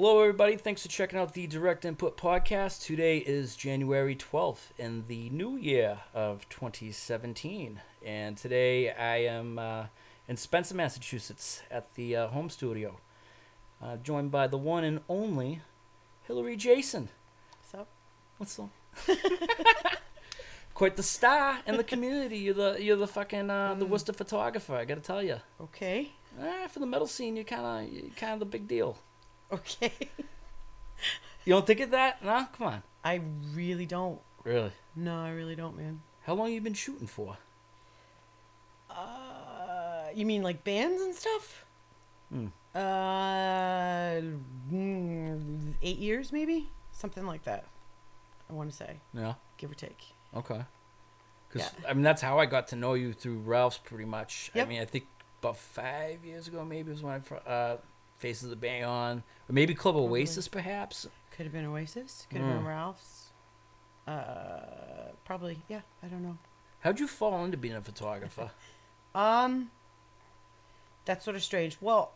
Hello, everybody. Thanks for checking out the Direct Input Podcast. Today is January 12th in the new year of 2017. And today I am uh, in Spencer, Massachusetts at the uh, home studio, uh, joined by the one and only Hillary Jason. What's up? What's up? Quite the star in the community. You're the you're the fucking uh, the Worcester photographer. I gotta tell you. okay. Ah, for the metal scene, you're kind of kind of the big deal. Okay. You don't think of that? No, come on. I really don't. Really? No, I really don't, man. How long you been shooting for? Uh, you mean like bands and stuff? Hmm. Uh, mm, eight years maybe, something like that. I want to say, Yeah. give or take. Okay. Because Yeah. I mean, that's how I got to know you through Ralph's, pretty much. Yep. I mean, I think about five years ago, maybe was when I uh, Faces of the Bang on, or maybe Club Probably. Oasis, perhaps. Could have been Oasis. Could have been Mm. Ralph's. Uh, probably. Yeah, I don't know. How'd you fall into being a photographer? Um, that's sort of strange. Well,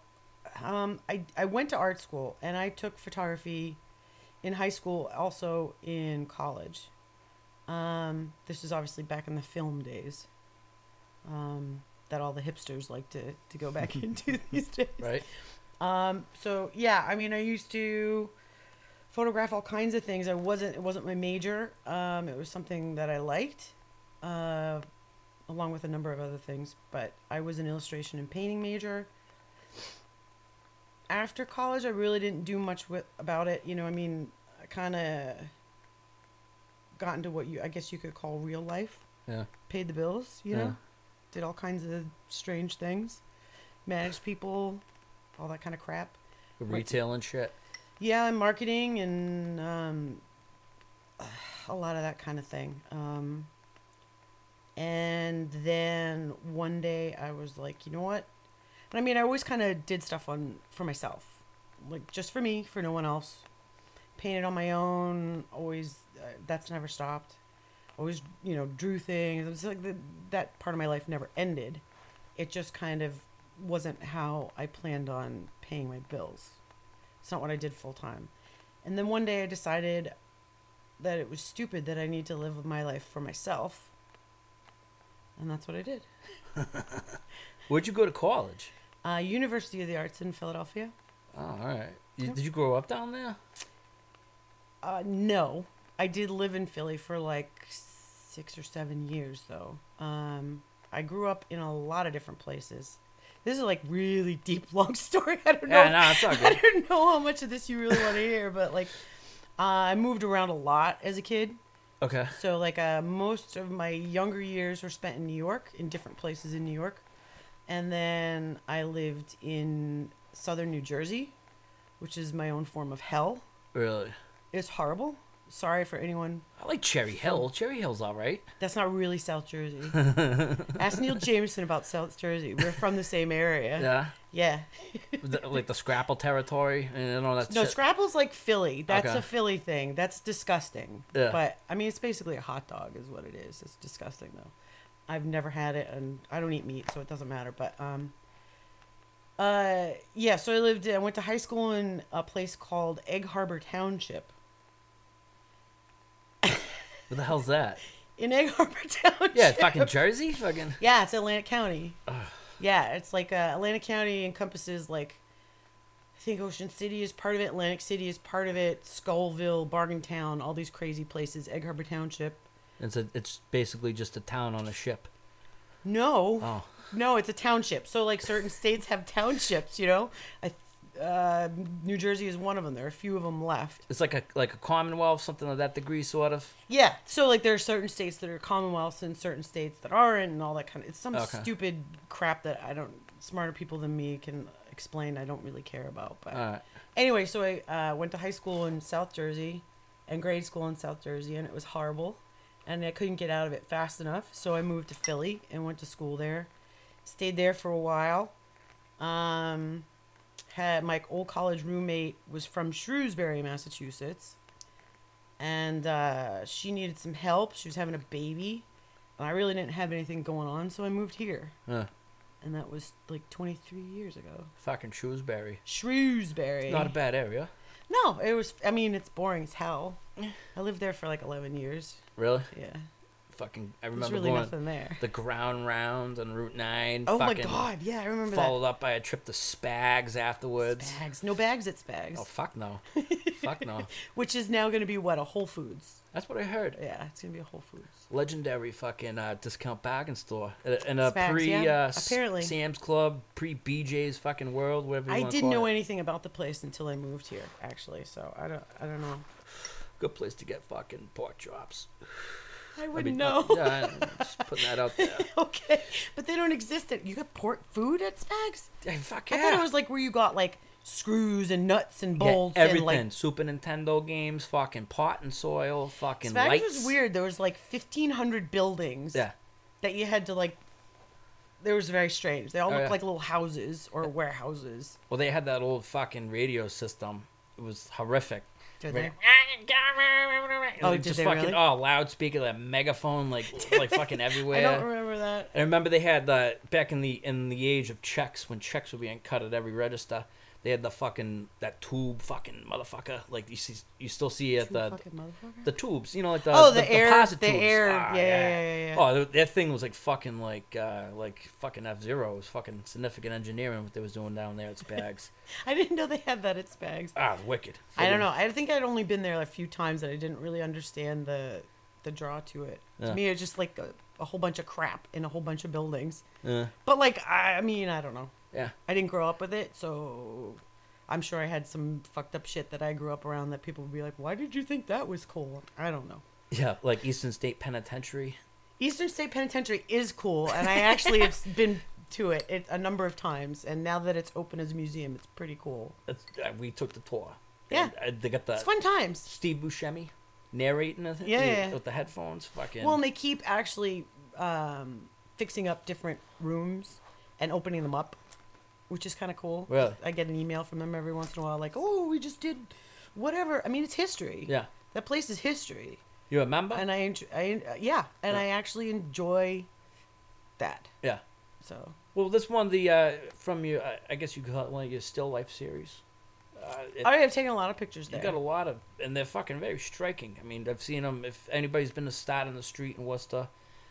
um, I I went to art school and I took photography in high school, also in college. Um, this was obviously back in the film days. Um, that all the hipsters like to to go back into these days. right. Um, so yeah, I mean, I used to photograph all kinds of things. I wasn't it wasn't my major. Um, it was something that I liked, uh, along with a number of other things. But I was an illustration and painting major. After college, I really didn't do much with about it. You know, I mean, I kind of got into what you I guess you could call real life. Yeah. Paid the bills. You Yeah. know, did all kinds of strange things, managed people, all that kind of crap. Retail and shit. Yeah, and marketing and um, a lot of that kind of thing. Um, and then one day I was like, you know what? And I mean, I always kind of did stuff on for myself, like just for me, for no one else. Painted on my own. Always, uh, that's never stopped. Always, you know, drew things. It was like the, that part of my life never ended. It just kind of wasn't how I planned on paying my bills. It's not what I did full time. And then one day I decided that it was stupid that I need to live my life for myself. And that's what I did. Where'd you go to college? Uh, University of the Arts in Philadelphia. Oh, all right. You, Yep. Did you grow up down there? Uh, no, I did live in Philly for like six or seven years, though. Um, I grew up in a lot of different places. This is like really deep, long story. I don't know. Yeah, no, it's all I don't know how much of this you really want to hear, but like, uh, I moved around a lot as a kid. Okay. So like, uh, most of my younger years were spent in New York, in different places in New York, and then I lived in southern New Jersey, which is my own form of hell. Really? It's horrible. Sorry for anyone. I like Cherry Hill. Cherry Hill's all right. That's not really South Jersey. Ask Neil Jameson about South Jersey. We're from the same area. Yeah. Yeah. The- like the Scrapple territory and all that No, shit. Scrapple's like Philly. That's Okay. a Philly thing. That's disgusting. Yeah. But I mean, it's basically a hot dog, is what it is. It's disgusting though. I've never had it, and I don't eat meat, so it doesn't matter. But um, uh, yeah. So I lived. I went to high school in a place called Egg Harbor Township. What the hell's that? In Egg Harbor Township. Yeah, fucking Jersey? Fucking. Yeah, it's Atlantic County. Yeah, it's like uh, Atlantic County encompasses like I think Ocean City is part of it, Atlantic City is part of it, Scullville, Bargaintown, all these crazy places, Egg Harbor Township. It's a, it's basically just a town on a ship. No, Oh. no, it's a township. So like certain states have townships, you know. I, uh, New Jersey is one of them. There are a few of them left. It's like a like a Commonwealth, something of that degree, sort of. Yeah, so like there are certain states that are Commonwealths and certain states that aren't, and all that kind of. It's some Okay. stupid crap that I don't. Smarter people than me can explain. I don't really care about, but. Right. Anyway, so I uh, went to high school in South Jersey and grade school in South Jersey, and it was horrible. And I couldn't get out of it fast enough, so I moved to Philly and went to school there. Stayed there for a while. Um, had my old college roommate was from Shrewsbury, Massachusetts, and uh, she needed some help. She was having a baby, and I really didn't have anything going on, so I moved here. Uh, And that was like 23 years ago. fucking Shrewsbury. Shrewsbury. Not a bad area. No, it was. I mean, it's boring as hell. I lived there for like 11 years. Really? Yeah, Fucking, I remember really going there. the ground round on Route Nine. Oh my god, yeah, I remember Followed up by a trip to Spags afterwards. Spags, no bags at Spags, Oh fuck no, fuck no. which is now going to be what a Whole Foods. That's what I heard. Yeah, it's going to be a Whole Foods. Legendary fucking uh, discount bargain store in a- Spags, pre yeah. uh, apparently Sam's Club, pre BJ's fucking world, whatever you I didn't know it. anything about the place until I moved here, actually. So I don't, I don't know. Good place to get fucking pork chops. I I wouldn't mean, know. yeah, I'm just putting that out there. okay, but they don't exist. At, you got pork food at Spags? Hey, fuck I yeah. thought it was like where you got like screws and nuts and Yeah, bolts everything. and like. Super Nintendo games, fucking pot and soil, fucking Spags lights. was weird. There was like fifteen hundred buildings. Yeah. that you had to like. There was very strange. They all Oh, looked yeah. like little houses or warehouses. Well, they had that old fucking radio system. It was horrific. Did they? Oh, oh, did just they fucking really? oh loudspeaker, that megaphone, like like fucking everywhere. I don't remember that. I remember they had the back in the in the age of checks when checks were being cut at every register. They had the fucking that tube fucking motherfucker like you see you still see it at the fucking the tubes you know like the oh, the, air, deposit the tubes. air. Ah, yeah, yeah, yeah, yeah, yeah. Oh, that thing was like fucking like uh like fucking F Zero. It was fucking significant engineering what they was doing down there at Spags. I didn't know they had that at Spags. ah, wicked. I don't know. I think I'd only been there a few times and I didn't really understand the the draw to it. Yeah. To me, it's just like a, a whole bunch of crap in a whole bunch of buildings. Uh, But like, I, I mean, I don't know. Yeah. I didn't grow up with it, so I'm sure I had some fucked up shit that I grew up around that people would be like, "Why did you think that was cool?" I don't know. Yeah, like Eastern State Penitentiary. Eastern State Penitentiary is cool, and I actually have been to it, it a number of times. And now that it's open as a museum, it's pretty cool. Uh, we took the tour. Yeah. And, uh, they got the It's fun times. Steve Buscemi narrating it. Yeah, yeah, yeah. With the headphones, fucking. Well, and they keep actually um, fixing up different rooms and opening them up, which is kind of cool. Really? I get an email from them every once in a while, like, "Oh, we just did whatever." I mean, it's history. yeah. That place is history, You remember? and I, enjoy, I yeah, and Yeah. I actually enjoy that. yeah. So Well, this one, the uh, from you, I guess you call it one of your still life series. Uh, it, I have taken a lot of pictures there. you got a lot of, and they're fucking very striking. I mean, I've seen them. If anybody's been to Start in the Street in Worcester,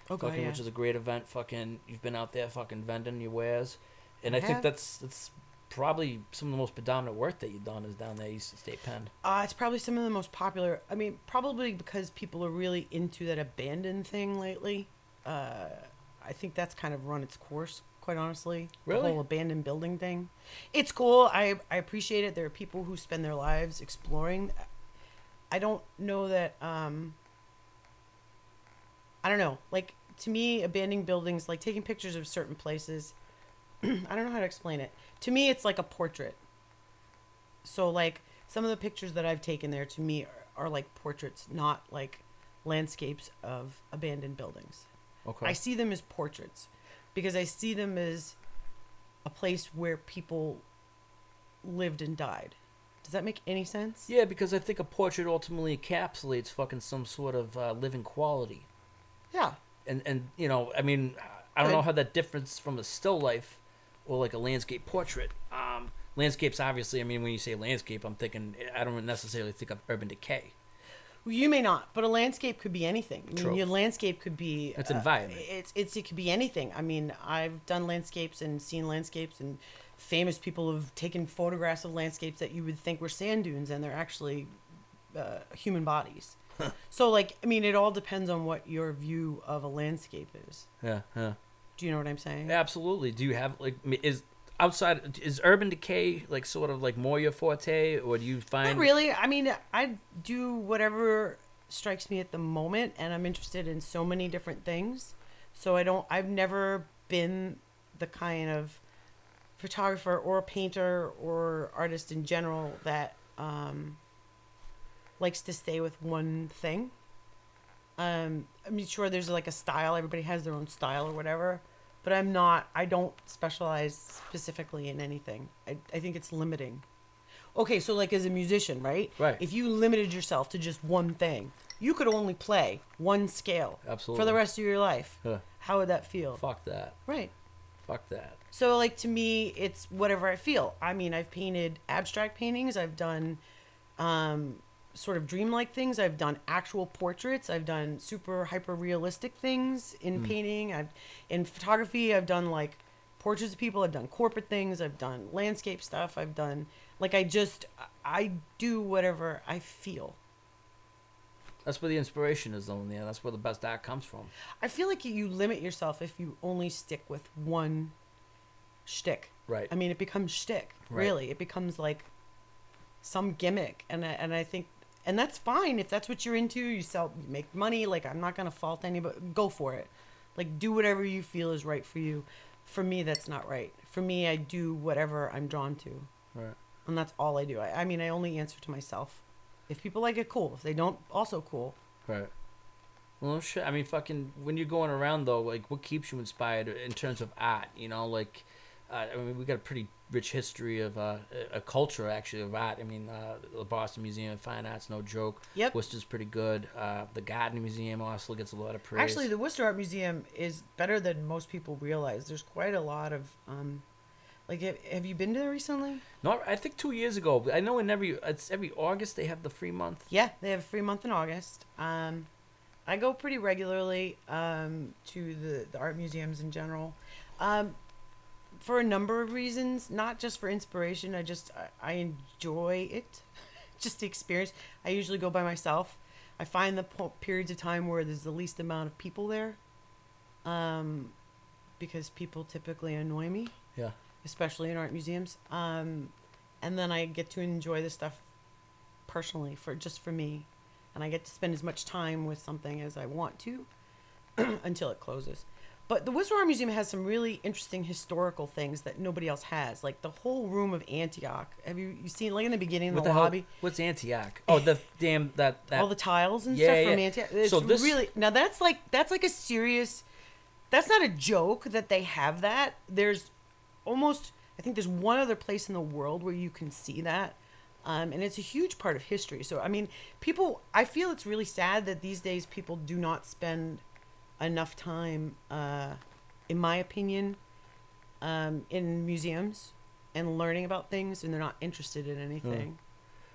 oh, God, fucking, yeah. which is a great event. Fucking, you've been out there, fucking vending your wares, and I, think that's that's probably some of the most predominant work that you've done is down there, East State Pen. Uh, it's probably some of the most popular. I mean, probably because people are really into that abandoned thing lately. Uh, I think that's kind of run its course, quite honestly. Really? The whole abandoned building thing. It's cool. I, I appreciate it. There are people who spend their lives exploring. I don't know that. Um, I don't know. Like, to me, abandoning buildings, like taking pictures of certain places, I don't know how to explain it. To me, it's like a portrait. So like some of the pictures that I've taken there to me are, are like portraits, not like landscapes of abandoned buildings. Okay. I see them as portraits because I see them as a place where people lived and died. Does that make any sense? Yeah, because I think a portrait ultimately encapsulates fucking some sort of uh, living quality. Yeah. And and you know, I mean, I don't Good. know how that differs from a still life or like a landscape portrait. Um, landscapes, obviously. I mean, when you say landscape, I'm thinking I don't necessarily think of urban decay. Well, you may not, but a landscape could be anything. I mean, True. your landscape could be It's uh, environment. It's it's it could be anything. I mean, I've done landscapes and seen landscapes, and famous people have taken photographs of landscapes that you would think were sand dunes, and they're actually uh, human bodies. so, like, I mean, it all depends on what your view of a landscape is. Yeah, yeah. Do you know what I'm saying? Absolutely. Do you have like is outside is urban decay like sort of like more your forte, or do you find Not really. I mean, I do whatever strikes me at the moment, and I'm interested in so many different things. So I don't. I've never been the kind of photographer or painter or artist in general that um, likes to stay with one thing. Um, I mean, sure, there's like a style. Everybody has their own style or whatever. But I'm not. I don't specialize specifically in anything. I, I think it's limiting. Okay, so like as a musician, right? Right. If you limited yourself to just one thing, you could only play one scale Absolutely. for the rest of your life. Huh. How would that feel? fuck that? Right. Fuck that. So like to me, it's whatever I feel. I mean, I've painted abstract paintings. I've done um, sort of dreamlike things. I've done actual portraits. I've done super hyper realistic things in hmm. painting. I've in photography. I've done like portraits of people. I've done corporate things. I've done landscape stuff. I've done like I just I do whatever I feel. That's where the inspiration is, though. There, that's where the best art comes from. I feel like you limit yourself if you only stick with one shtick. Right. I mean, it becomes shtick. Right. Really, it becomes like some gimmick, and I, and I think, and that's fine if that's what you're into. You sell, you make money. Like I'm not gonna fault anybody. Go for it. Like do whatever you feel is right for you. For me, that's not right. For me, I do whatever I'm drawn to, Right. and that's all I do. I, I mean, I only answer to myself. If people like it, cool. If they don't, also cool. Right. Well, shit. I mean, fucking. When you're going around though, like, what keeps you inspired in terms of art? You know, like, uh, I mean, we got a pretty rich history of uh, a culture actually of art. I mean, uh, the Boston Museum of Fine Arts, no joke. Yep. Worcester's pretty good. Uh, the Gardner Museum also gets a lot of praise. Actually, the Worcester Art Museum is better than most people realize. There's quite a lot of, um, like, have, you been there recently? no, I think two years ago. I know in every it's every August they have the free month. Yeah, they have a free month in August. Um, I go pretty regularly um, to the, the art museums in general, um, for a number of reasons. Not just for inspiration. I just I, I enjoy it, just the experience. I usually go by myself. I find the po- periods of time where there's the least amount of people there, um, because people typically annoy me Yeah. especially in art museums. Um, and then I get to enjoy the stuff personally for just for me, and I get to spend as much time with something as I want to until it closes. But the Worcester Art Museum has some really interesting historical things that nobody else has, like the whole room of Antioch. Have you, you seen like in the beginning What the, the hell? lobby? What's Antioch? Oh, the damn that that. all the tiles and Yeah, stuff from. Antioch. It's So this- really now that's like that's like a serious. That's not a joke that they have that. There's almost I think there's one other place in the world where you can see that, um, and it's a huge part of history. So I mean, people. I feel it's really sad that these days people do not spend enough time, uh, in my opinion, um, in museums and learning about things, and they're not interested in anything.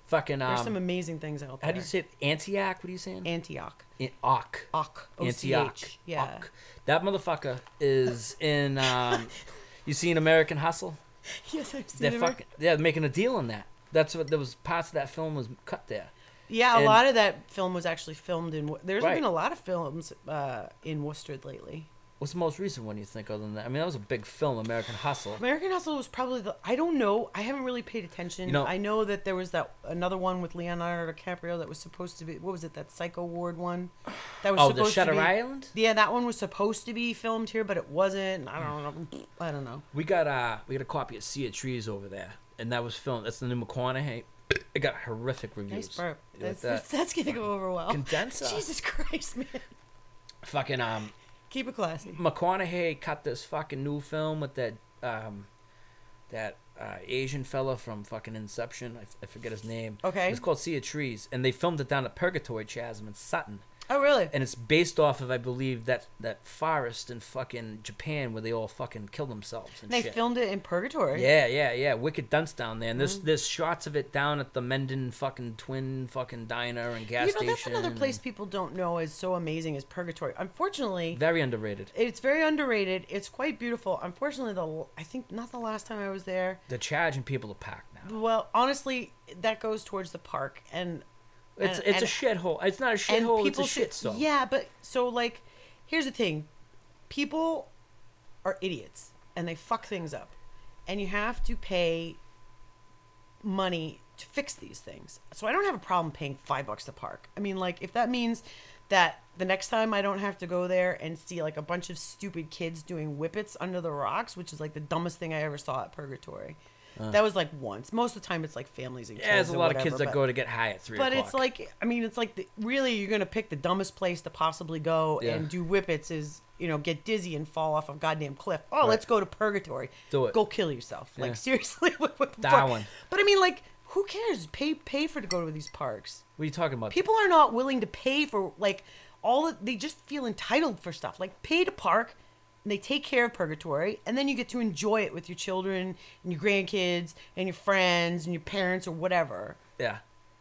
fucking um, There's some amazing things out there. how do you say it? Antioch? What are you saying? Antioch. An- Och. Och. Antioch. Yeah. Och. That motherfucker is in. Um, you seen American Hustle? Yes, I've seen They're fucking. Yeah, they're making a deal on that. That's what there was parts of that film was cut there. Yeah, a and- lot of that film was actually filmed in. There's Right. been a lot of films uh, in Worcester lately. What's the most recent one you think other than that? I mean, that was a big film, American Hustle. American Hustle was probably the. I don't know. I haven't really paid attention. You know- I know that there was that another one with Leonardo DiCaprio that was supposed to be. What was it? That Psycho Ward one. That was Oh, the supposed Shutter to be, Island. Yeah, that one was supposed to be filmed here, but it wasn't. I don't know. I don't know. We got uh, we got a copy of Sea of Trees over there, and that was filmed. That's the new McConaughey. It got horrific reviews. Nice burp. That's, that? that's, that's gonna go over well. Condenser. Jesus Christ, man. Fucking um, Keep it classy. McConaughey cut this fucking new film with that um, that uh, Asian fella from fucking Inception. I, f- I forget his name. Okay. It's called Sea of Trees, and they filmed it down at Purgatory Chasm in Sutton, Oh, really? and it's based off of I believe that that forest in fucking Japan where they all fucking kill themselves and They shit. filmed it in Purgatory. Yeah, yeah, yeah. Wicked Dunce down there, and there's mm. there's shots of it down at the Mendon fucking twin fucking diner and gas you know, that's station. another place people don't know is so amazing is Purgatory. Unfortunately, Very underrated. it's very underrated. It's quite beautiful. Unfortunately, the I think not the last time I was there. They're charging people to pack now. Well, honestly, that goes towards the park and It's and- it's a and- shithole. It's not a shithole. It's people a shit zone. Yeah, but so like, here's the thing: people are idiots and they fuck things up, and you have to pay money to fix these things. So I don't have a problem paying five bucks to park. I mean, like, if that means that the next time I don't have to go there and see like a bunch of stupid kids doing whippets under the rocks, which is like the dumbest thing I ever saw at Purgatory. Uh. that was like once. Most of the time, it's like families and kids. Yeah, there's a lot of kids that but- go to get high at three but o'clock. it's like, I mean, it's like the, really you're gonna pick the dumbest place to possibly go Yeah. and do whippets is you know get dizzy and fall off a goddamn cliff. Oh, Right. let's go to purgatory. Do it. Go kill yourself. Yeah. Like seriously, what, fuck? Darwin. But I mean, like, who cares? Pay pay for to go to these parks. what are you talking about? People are not willing to pay for like all. Of, they just feel entitled for stuff. Like pay to park. And they take care of purgatory, and then you get to enjoy it with your children and your grandkids and your friends and your parents or whatever. Yeah.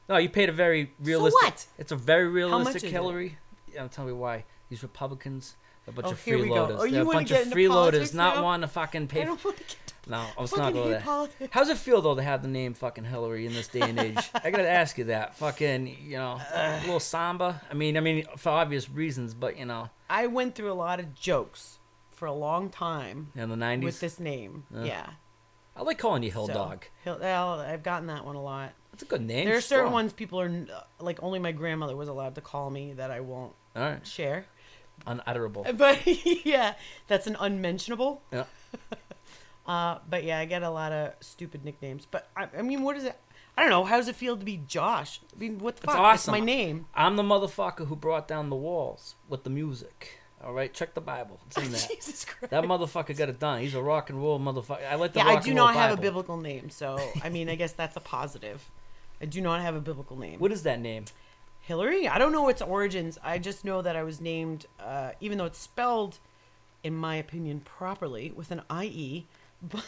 No, you paid a very realistic. what? It's a very realistic is it? Hillary. Yeah, tell me why. These Republicans, a bunch Oh, of here we go. freeloaders. Oh, you they're a wanna bunch get of into freeloaders, politics not now? wanting to fucking pay. I don't want to get No, let's fucking not go hate there. politics. How's it feel though to have the name fucking Hillary in this day and age? I gotta ask you that. Fucking, you know, a little samba. I mean, I mean, for obvious reasons, but you know, I went through a lot of jokes for a long time in the nineties, with this name. Yeah. Yeah. I like calling you Hill So, Dog. Hill, well, I've gotten that one a lot. That's a good name. there are certain Strong. ones people are like only my grandmother was allowed to call me that I won't right, share. unutterable. But yeah, that's an unmentionable. Yeah. Uh, but yeah, I get a lot of stupid nicknames. But I, I mean, what is it? I don't know. How does it feel to be Josh? I mean, what the It's fuck? awesome. my name. I'm the motherfucker who brought down the walls with the music. All right, check the Bible. It's in there. Jesus Christ. That motherfucker got it done. He's a rock and roll motherfucker. I like the yeah, I do not have a biblical name, so I mean, I guess that's a positive. I do not have a biblical name. What is that name? Hillary? I don't know its origins. I just know that I was named, uh, even though it's spelled, in my opinion, properly with an IE, but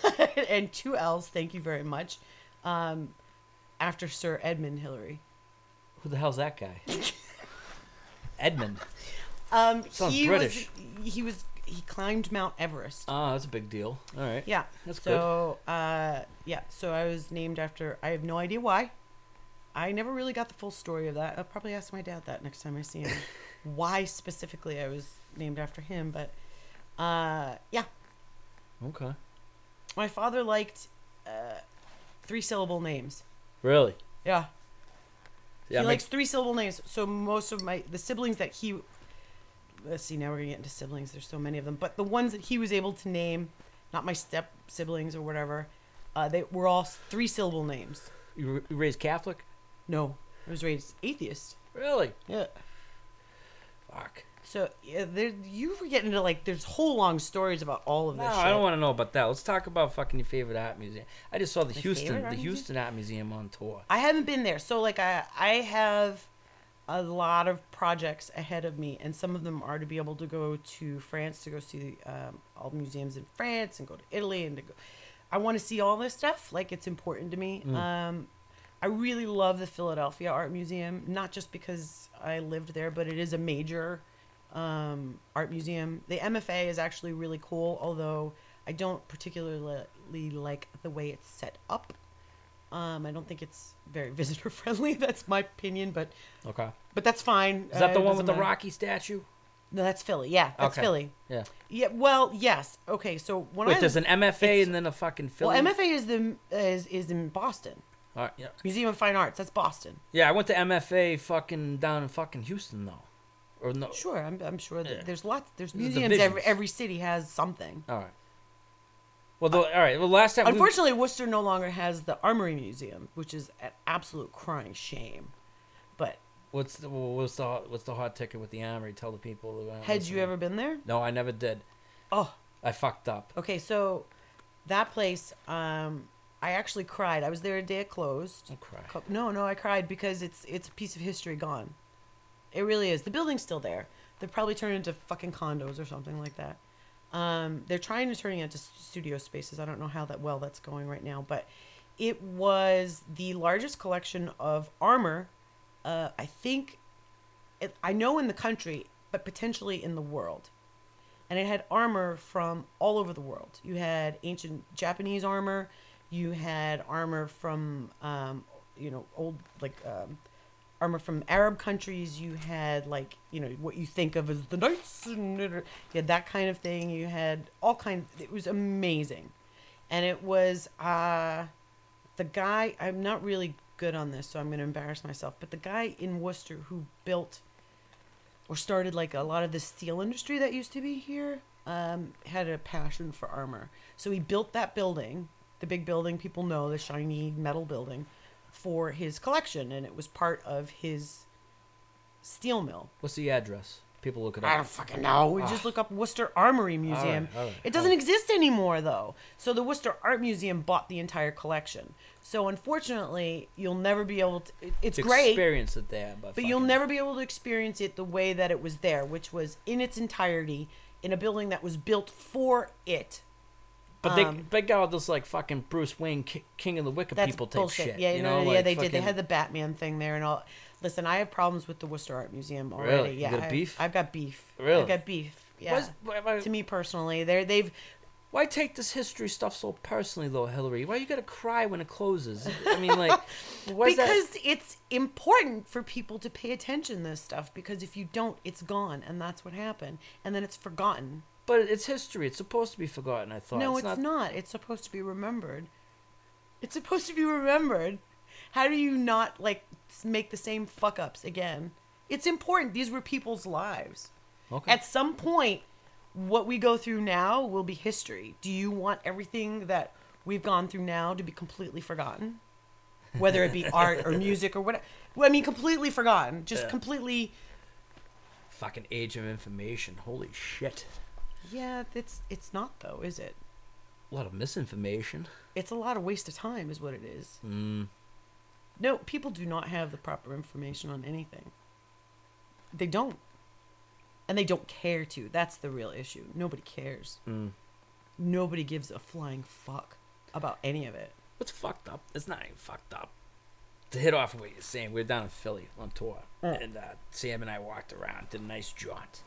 and two L's. Thank you very much. Um, after Sir Edmund Hillary. Who the hell's that guy? Edmund. Um, Sounds he British. was he was he climbed Mount Everest. Oh, that's a big deal. All right. Yeah. That's so uh yeah, so I was named after I have no idea why. I never really got the full story of that. I'll probably ask my dad that next time I see him. why specifically I was named after him, but uh yeah. Okay. My father liked uh three syllable names. Really? Yeah. Yeah. he likes three syllable names. So most of my the siblings that he let's see now we're gonna get into siblings. There's so many of them, but the ones that he was able to name, not my step siblings or whatever, uh, they were all three syllable names. you, you raised Catholic? No, I was raised atheist. Really? Yeah. Fuck. So yeah, there you were getting into like there's whole long stories about all of this. No, this. I don't want to know about that. Let's talk about fucking your favorite art museum. I just saw the My Houston, the? Houston Art Museum on tour. I haven't been there, so like I I have a lot of projects ahead of me, and some of them are to be able to go to France to go see um, all the museums in France and go to Italy and to go. I want to see all this stuff. Like it's important to me. Mm. Um, I really love the Philadelphia Art Museum, not just because I lived there, but it is a major um, art museum. The MFA is actually really cool, although I don't particularly like the way it's set up. Um, I don't think it's very visitor friendly. That's my opinion, but Okay. but that's fine. Is that Uh, the it one with the matter. Rocky statue? No, that's Philly. Yeah, that's Okay. Philly. Yeah. Yeah. Well, yes. Okay. So when Wait, I there's an MFA and then a fucking Philly. well, MFA is the is is in Boston. All right, yeah. Museum of Fine Arts. That's Boston. Yeah, I went to MFA fucking down in fucking Houston though. Or no. Sure, I'm, I'm sure that Yeah. there's lots. There's There's museums. Every, every city has something. All right. Well, the, all right. Well, last time. we- Unfortunately, Worcester no longer has the Armory Museum, which is an absolute crying shame. But what's the what's the what's the hot ticket with the Armory? Tell the people. Had you ever been there? No, I never did. Oh, I fucked up. okay. So that place, um, I actually cried. I was there a day it closed. Don't cry. Co- No, no, I cried because it's it's a piece of history gone. It really is. The building's still there. They're probably turned into fucking condos or something like that. Um, they're trying to turn it into studio spaces. I don't know how that well that's going right now, but it was the largest collection of armor. Uh, I think, it, I know in the country, but potentially in the world. And it had armor from all over the world. You had ancient Japanese armor. You had armor from, um, you know, old like um, armor from Arab countries. You had like you know what you think of as the knights. You had that kind of thing. You had all kinds. It was amazing, and it was uh, the guy. I'm not really good on this, so I'm going to embarrass myself. But the guy in Worcester who built or started like a lot of the steel industry that used to be here um, had a passion for armor. So he built that building, the big building people know, the shiny metal building, for his collection, and it was part of his steel mill. What's the address? People look it up. I don't fucking know. We just ah. look up Worcester Armory Museum. all right, it doesn't all exist anymore though. So the Worcester Art Museum bought the entire collection. So unfortunately, you'll never be able to. it- It's great. Experience it there, but But you'll fucking- never be able to experience it the way that it was there, which was in its entirety in a building that was built for it. But they Um, they got all this like fucking Bruce Wayne, King of the Wicked That's people type bullshit. shit. Yeah, you know, no, like yeah, they did. They had the Batman thing there and all. Listen, I have problems with the Worcester Art Museum already. Really? You Yeah, got I've- beef? I've got beef. Really? I've got beef. Yeah. Why- to me personally, they're they've why take this history stuff so personally though, Hillary? Why you gotta cry when it closes? I mean, like, why is that? because it's important for people to pay attention to this stuff because if you don't, it's gone, and that's what happened, and then it's forgotten. But it's history. It's supposed to be forgotten. I thought. no, it's, not. It's supposed to be remembered. It's supposed to be remembered. How do you not like make the same fuck ups again? It's important. These were people's lives. Okay. At some point, what we go through now will be history. Do you want everything that we've gone through now to be completely forgotten? Whether it be art or music or whatever. I mean, completely forgotten. Just Yeah. completely. Fucking age of information. Holy shit. Yeah, it's it's not though, is it? A lot of misinformation. It's a lot of waste of time, is what it is. Mm. No, people do not have the proper information on anything. They don't. And they don't care to. That's the real issue. Nobody cares. Mm. Nobody gives a flying fuck about any of it. What's fucked up? It's not even fucked up. To hit off what you're saying, we are down in Philly on tour, Mm. and uh, Sam and I walked around, did a nice jaunt.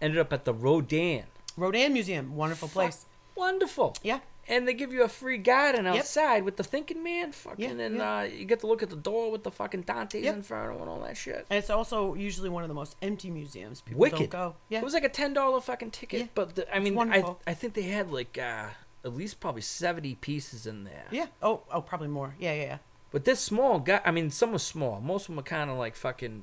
Ended up at the Rodin. Rodin Museum, wonderful place. Wonderful. Yeah. And they give you a free garden Yep. outside with the Thinking Man, fucking, Yeah, and yeah. Uh, you get to look at the door with the fucking Dante's Yep. Inferno and all that shit. And it's also usually one of the most empty museums. People Wicked. don't go. Yeah. It was like a ten dollar fucking ticket, Yeah. but the, I mean, I wonderful. I think they had like uh, at least probably seventy pieces in there. yeah. Oh, oh, probably more. Yeah, yeah, yeah. But this small guy, I mean, some were small. Most of them were kind of like fucking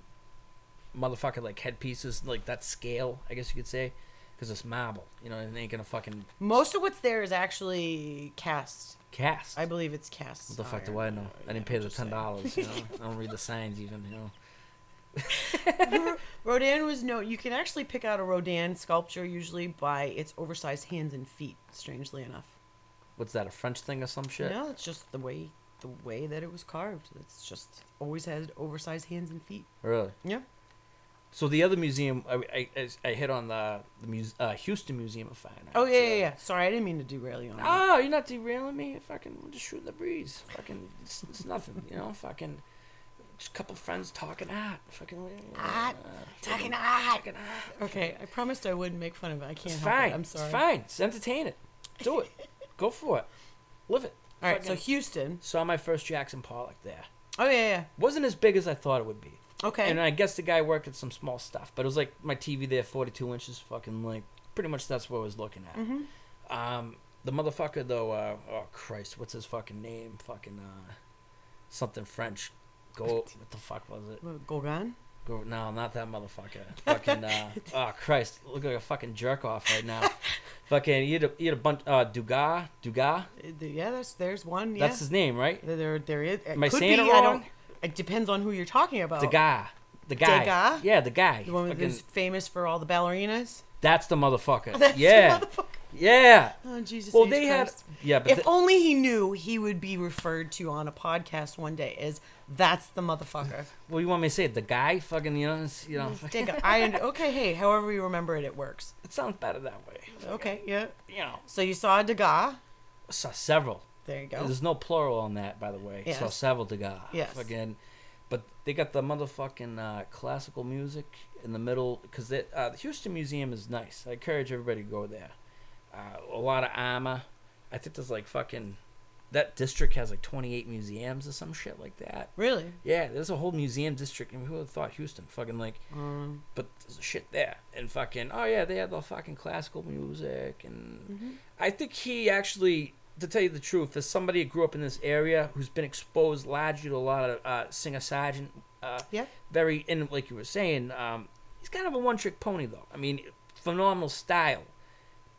motherfucking like headpieces, like that scale, I guess you could say, because it's marble. You know, and it ain't gonna fucking Most of what's there is actually cast. cast. I believe it's cast. what the fuck do iron. I know? Uh, I didn't yeah, pay the ten dollars. You know, I don't read the signs even. You know. Rodin was no. You can actually pick out a Rodin sculpture usually by its oversized hands and feet. Strangely enough. What's that? A French thing or some shit? No, it's just the way the way that it was carved. It's just always had oversized hands and feet. Really? Yeah. So the other museum, I, I, I- hit on the the muse, uh, Houston Museum of Fine Arts. Oh yeah, yeah, yeah. Sorry, I didn't mean to derail you on that. Oh, you're not derailing me. Fucking, we're just shooting the breeze. Fucking, it's, it's nothing. You know, fucking, just a couple friends talking art. Fucking, Art. uh, Talking fucking- art. talking art. Okay, I promised I wouldn't make fun of it. I can't It's help fine. it. I'm sorry. It's fine. It's entertain it. Do it. Go for it. Live it. All right, so Houston. saw my first Jackson Pollock there. Oh yeah, yeah, Wasn't as big as I thought it would be. Okay. And I guess the guy worked at some small stuff, but it was like my TV there, 42 inches, fucking like pretty much that's what I was looking at. mm-hmm. Um, the motherfucker though, uh, oh Christ, what's his fucking name? Fucking uh, something French. Go. What the fuck was it? Gauguin. Go. No, not that motherfucker. fucking. Uh, oh Christ, look like a fucking jerk off right now. fucking. You had a, you had a bunch. Uh, Dugas. Dugas. Uh, Yeah, that's there's one. Yeah. That's his name, right? there there is. Am I saying be, it wrong? It depends on who you're talking about. The guy. The guy. Degas? Yeah, the guy. The one who's famous for all the ballerinas. that's the motherfucker. That's the yeah. motherfucker. Yeah. Oh Jesus. Well, H. they had. Christ. Yeah, but If the- only he knew he would be referred to on a podcast one day as that's the motherfucker. Well, you want me to say it? The guy, fucking, you know, you know, I okay, hey, however you remember it, it works. it sounds better that way. Okay, yeah. You know, So you saw Degas. saw several. There you go. There's no plural on that, by the way. Yes. several the guy. Yes. Fucking, but they got the motherfucking uh, classical music in the middle because uh, the Houston Museum is nice. I encourage everybody to go there. Uh, a lot of armor. I think there's like fucking. That district has like 28 museums or some shit like that. Really? Yeah, there's a whole museum district. I mean, who would have thought Houston? Fucking like Um, but there's shit there and fucking oh yeah they have the fucking classical music and mhm. i think he actually to tell you the truth as somebody who grew up in this area who's been exposed largely to a lot of uh, Singer Sargent uh, Yeah. very and like you were saying um, he's kind of a one-trick pony though i mean phenomenal style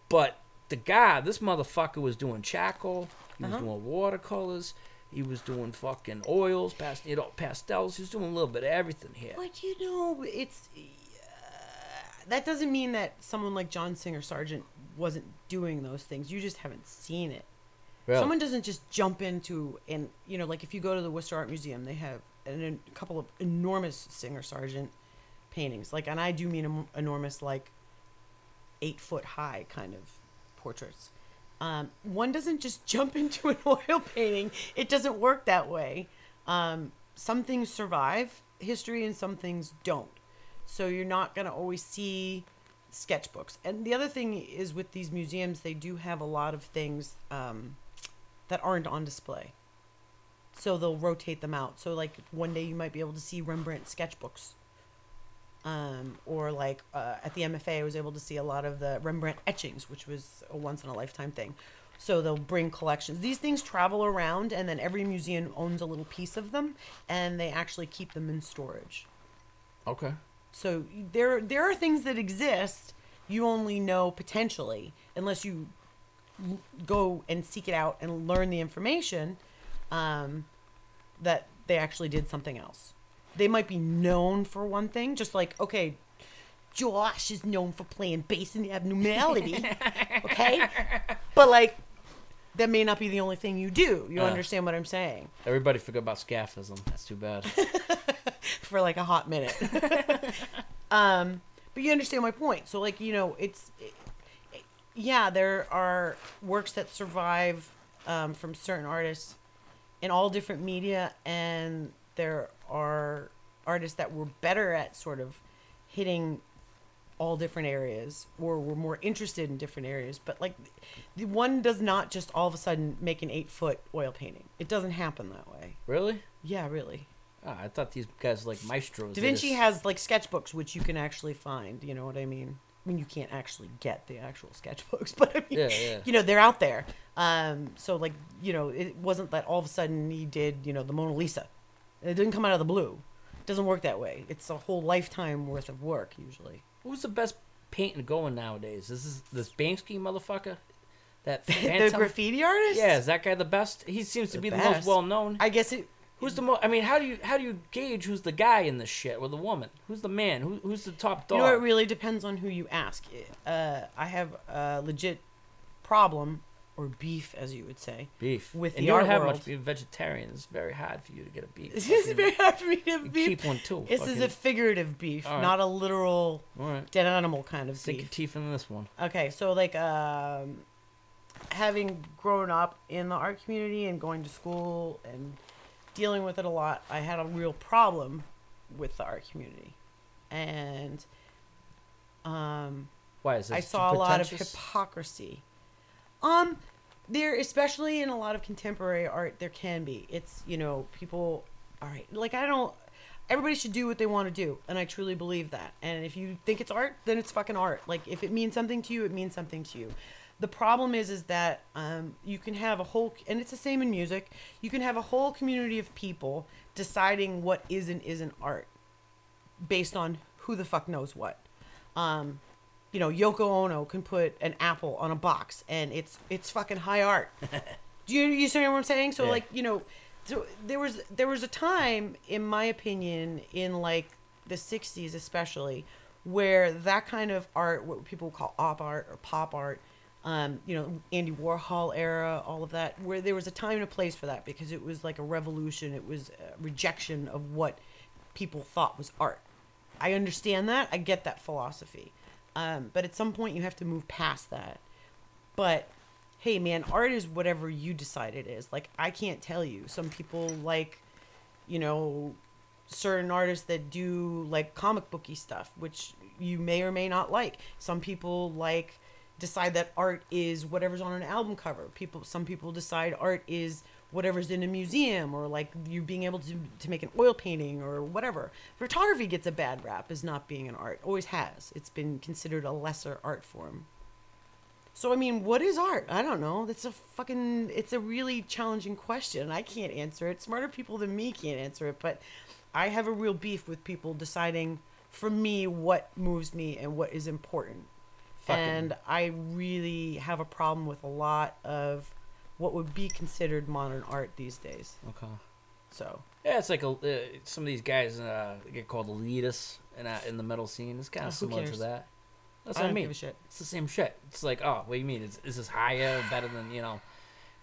but the guy this motherfucker was doing charcoal he was Uh-huh. doing watercolors he was doing fucking oils, past, you know, pastels. He was doing a little bit of everything here. But you know, it's uh, that doesn't mean that someone like John Singer Sargent wasn't doing those things. You just haven't seen it. Really? Someone doesn't just jump into and you know, like if you go to the Worcester Art Museum, they have an, a couple of enormous Singer Sargent paintings. Like, and I do mean enormous, like eight foot high kind of portraits. Um, one doesn't just jump into an oil painting. It doesn't work that way. Um, some things survive history and some things don't. So you're not going to always see sketchbooks. And the other thing is with these museums, they do have a lot of things um, that aren't on display. So they'll rotate them out. So like one day you might be able to see Rembrandt sketchbooks. Um, or like uh, at the MFA, I was able to see a lot of the Rembrandt etchings, which was a once in a lifetime thing. So they'll bring collections. These things travel around, and then every museum owns a little piece of them, and they actually keep them in storage. Okay. So there there are things that exist you only know potentially unless you go and seek it out and learn the information um, that they actually did something else. They might be known for one thing, just like okay, Josh is known for playing bass in abnormality, okay, but like that may not be the only thing you do. You Uh. understand what I'm saying? Everybody forgot about scaphism. That's too bad. for like a hot minute. um, but you understand my point. So like you know, it's it, yeah, there are works that survive um, from certain artists in all different media, and there are artists that were better at sort of hitting all different areas or were more interested in different areas but like the one does not just all of a sudden make an eight foot oil painting it doesn't happen that way really? yeah really Ah, I thought these guys were like maestros. Da Vinci has like sketchbooks which you can actually find. You know what I mean? I mean, you can't actually get the actual sketchbooks, but I mean, Yeah, yeah. you know, they're out there. Um, so like, you know, it wasn't that all of a sudden he did, you know, the Mona Lisa. It didn't come out of the blue. It doesn't work that way. It's a whole lifetime worth of work usually. Who's the best painting going nowadays? This is this Banksy motherfucker. That the graffiti artist? yeah, is that guy the best? He seems to The be the most well known. I guess it. Who's the most? I mean, how do you how do you gauge who's the guy in this shit or the woman? Who's the man? Who, who's the top dog? You know, it really depends on who you ask. Uh, I have a legit problem or beef, as you would say. beef. with and the you don't have world. much being vegetarian. It's very hard for you to get a beef. This is Fucking- very hard for me to beef. keep one too. This is a figurative beef, right. not a literal right. dead animal kind of beef. Sink your beef. teeth in this one. Okay, so like um, having grown up in the art community and going to school and dealing with it a lot, I had a real problem with the art community, and um, Why is this? I saw a lot of hypocrisy. Um, there, especially in a lot of contemporary art, there can be. It's you know people. All right, like I don't. Everybody should do what they want to do, and I truly believe that. And if you think it's art, then it's fucking art. Like if it means something to you, it means something to you. The problem is, is that um, you can have a whole, and it's the same in music. You can have a whole community of people deciding what is and isn't art, based on who the fuck knows what. Um, you know, Yoko Ono can put an apple on a box and it's it's fucking high art. Do you you see what I'm saying? So Yeah. like, you know, so there was there was a time in my opinion in like the 60s especially where that kind of art what people call op art or pop art um, you know, Andy Warhol era, all of that, where there was a time and a place for that because it was like a revolution. It was a rejection of what people thought was art. I understand that. I get that philosophy. Um, but at some point, you have to move past that. But hey, man, art is whatever you decide it is. Like, I can't tell you. Some people like, you know, certain artists that do like comic booky stuff, which you may or may not like. Some people like decide that art is whatever's on an album cover. People, some people decide art is whatever's in a museum or like you being able to to make an oil painting or whatever. Photography gets a bad rap as not being an art. Always has. It's been considered a lesser art form. So I mean, what is art? I don't know. That's a fucking it's a really challenging question. I can't answer it. Smarter people than me can't answer it, but I have a real beef with people deciding for me what moves me and what is important. Fucking- And I really have a problem with a lot of what would be considered modern art these days. Okay. So, Yeah, it's like a, uh, some of these guys uh, get called elitists in, uh, in the metal scene. It's kind Oh, of who similar to that. That's I what I don't mean. give a shit. It's the same shit. It's like, oh, what do you mean? Is, is this higher, better than you know?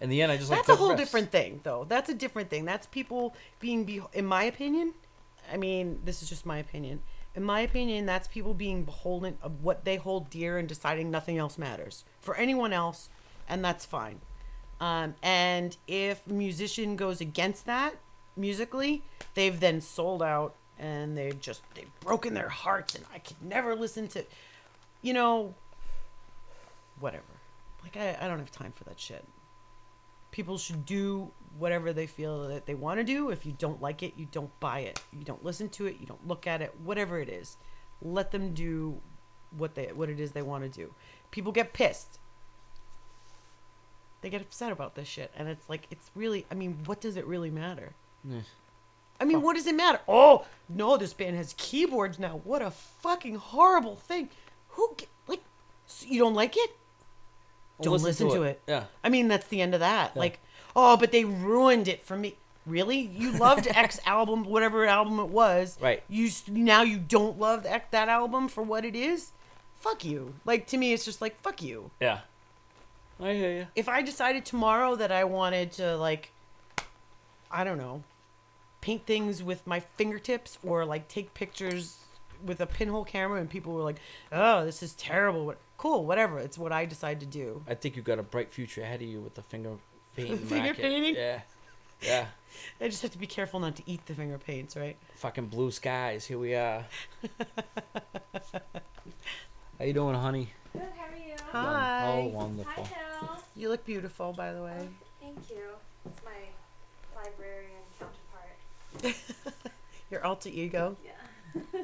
In the end, I just like That's a whole rest. different thing, though. That's a different thing. That's people being, be- in my opinion, I mean, this is just my opinion. In my opinion, that's people being beholden of what they hold dear and deciding nothing else matters. For anyone else, and that's fine. Um, and if musician goes against that musically, they've then sold out and they've just they've broken their hearts, and I could never listen to, you know, whatever. Like I, I don't have time for that shit. People should do whatever they feel that they want to do. If you don't like it, you don't buy it. You don't listen to it. You don't look at it. Whatever it is, let them do what they what it is they want to do. People get pissed. They get upset about this shit, and it's like it's really. I mean, what does it really matter? Yeah. I mean, what does it matter? Oh no, this band has keyboards now. What a fucking horrible thing. Who ge- like? s- You don't like it? Don't listen, to, it. Yeah. I mean, that's the end of that. Yeah. Like, oh, but they ruined it for me. Really? You loved X album, whatever album it was. Right. You now you don't love X, that album for what it is. Fuck you. Like to me, it's just like fuck you. Yeah. I hear you. If I decided tomorrow that I wanted to like, I don't know, paint things with my fingertips or like take pictures with a pinhole camera, and people were like, "Oh, this is terrible." What? Cool, whatever. It's what I decide to do. I think you got a bright future ahead of you with the finger painting. Finger racket. painting? Yeah. Yeah. I just have to be careful not to eat the finger paints, right? Fucking blue skies. Here we are. How you doing, honey? Good, how are you? Hi. Oh, wonderful. Hi, wonderful. Phil. You look beautiful, by the way. Oh, thank you. It's my librarian counterpart. Your alter ego. Yeah.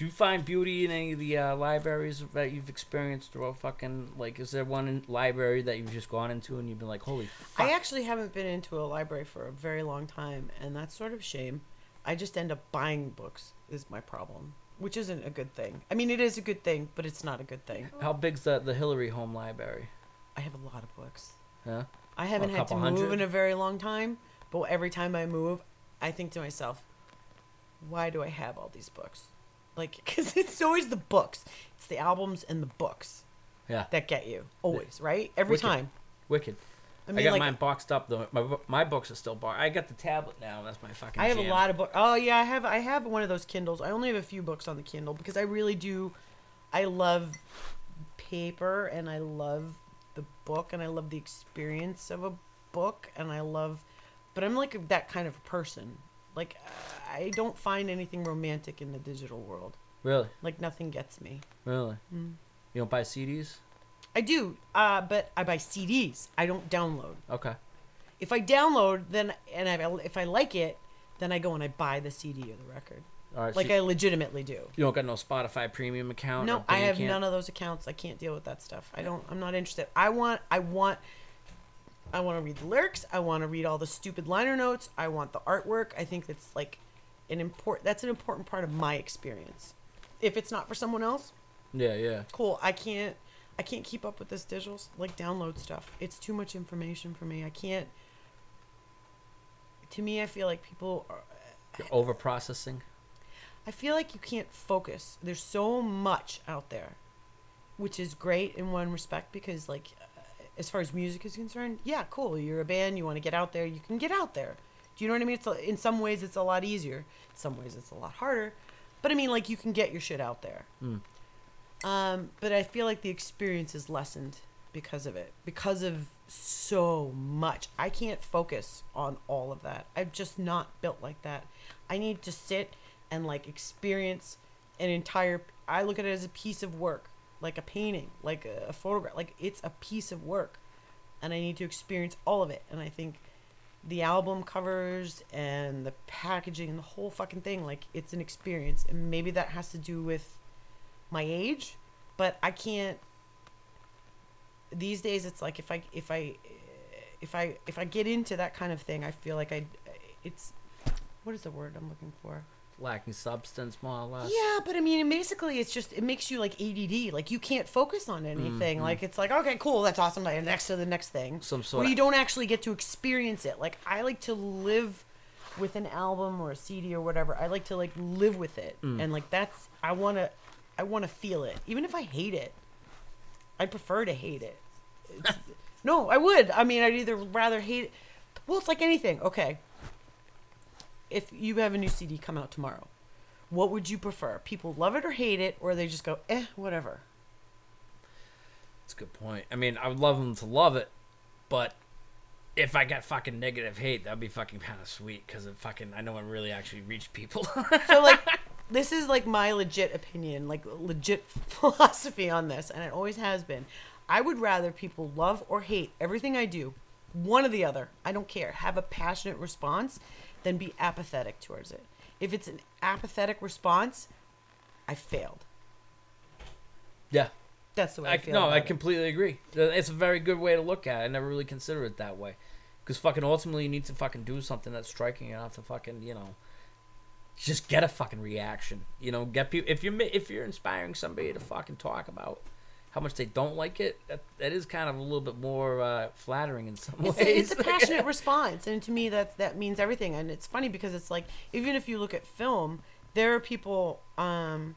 Do you find beauty in any of the uh, libraries that you've experienced throughout fucking like? Is there one in library that you've just gone into and you've been like, holy fuck? I actually haven't been into a library for a very long time, and that's sort of shame. I just end up buying books is my problem, which isn't a good thing. I mean, it is a good thing, but it's not a good thing. How big's the the Hillary Home Library? I have a lot of books. Yeah. I haven't had to couple move hundred? in a very long time, but every time I move, I think to myself, why do I have all these books? Like, because it's always the books. It's the albums and the books Yeah. that get you. Always, right? Every Wicked. time. Wicked. I I, mean, got like, mine boxed up though. My my books are still boxed. I got the tablet now. That's my fucking. I have a lot of books. Oh yeah, I have I have one of those Kindles. I only have a few books on the Kindle because I really do. I love paper and I love the book and I love the experience of a book and I love, but I'm like that kind of person. Like I don't find anything romantic in the digital world. Really, Like nothing gets me. really. Mm. You don't buy CDs? I do, uh, but I buy CDs. I don't download. Okay. If I download, then and I, if I like it, then I go and I buy the CD or the record. All right. Like so I legitimately do. you don't got no Spotify premium account? No, I have none of those accounts. I can't deal with that stuff. I don't. I'm not interested. I want. I want. I want to read the lyrics. I want to read all the stupid liner notes. I want the artwork. I think that's like an important. That's an important part of my experience. If it's not for someone else, Yeah, yeah. cool. I can't. I can't keep up with this digital like download stuff. It's too much information for me. I can't. To me, I feel like people are. You're over processing. I feel like you can't focus. There's so much out there, which is great in one respect because, like, as far as music is concerned, yeah, cool. You're a band. You want to get out there. You can get out there. Do you know what I mean? It's a, in some ways it's a lot easier. In some ways it's a lot harder. But I mean, like, you can get your shit out there. Mm. Um, but I feel like the experience is lessened because of it, because of so much. I can't focus on all of that. I'm just not built like that. I need to sit and like experience an entire. I look at it as a piece of work, like a painting, like a, photograph. Like it's a piece of work, and I need to experience all of it. And I think the album covers and the packaging and the whole fucking thing, like it's an experience. And maybe that has to do with my age, but I can't. These days, it's like if I if I if I if I get into that kind of thing, I feel like I it's what is the word I'm looking for? Lacking substance, more or less. Yeah, but I mean, basically, it's just it makes you like ADD. Like you can't focus on anything. Mhm. Like it's like okay, cool, that's awesome. Like, next to the next thing. Some Where sort you don't actually get to experience it. Like I like to live with an album or a CD or whatever. I like to like live with it, Mm. and like that's I want to, I want to feel it, even if I hate it. I prefer to hate it. No, I would. I mean, I'd either rather hate it. Well, it's like anything. Okay. If you have a new CD come out tomorrow, what would you prefer? People love it or hate it, or they just go, eh, whatever. That's a good point. I mean, I would love them to love it, but if I got fucking negative hate, that'd be fucking kind of sweet because it fucking I know it really actually reached people. so like this is like my legit opinion like legit philosophy on this and it always has been i would rather people love or hate everything i do one or the other i don't care have a passionate response than be apathetic towards it if it's an apathetic response i failed yeah, that's the way i, I, feel no, I it. completely agree. It's a very good way to look at it. I never really considered it that way. Because fucking ultimately, you need to fucking do something that's striking enough to fucking, you know, just get a fucking reaction. You know, get people. If you're if you're inspiring somebody to fucking talk about how much they don't like it, that, that is kind of a little bit more uh, flattering in some it's ways. a, it's a passionate response and to me that that means everything and it's funny because it's like even if you look at film there are people um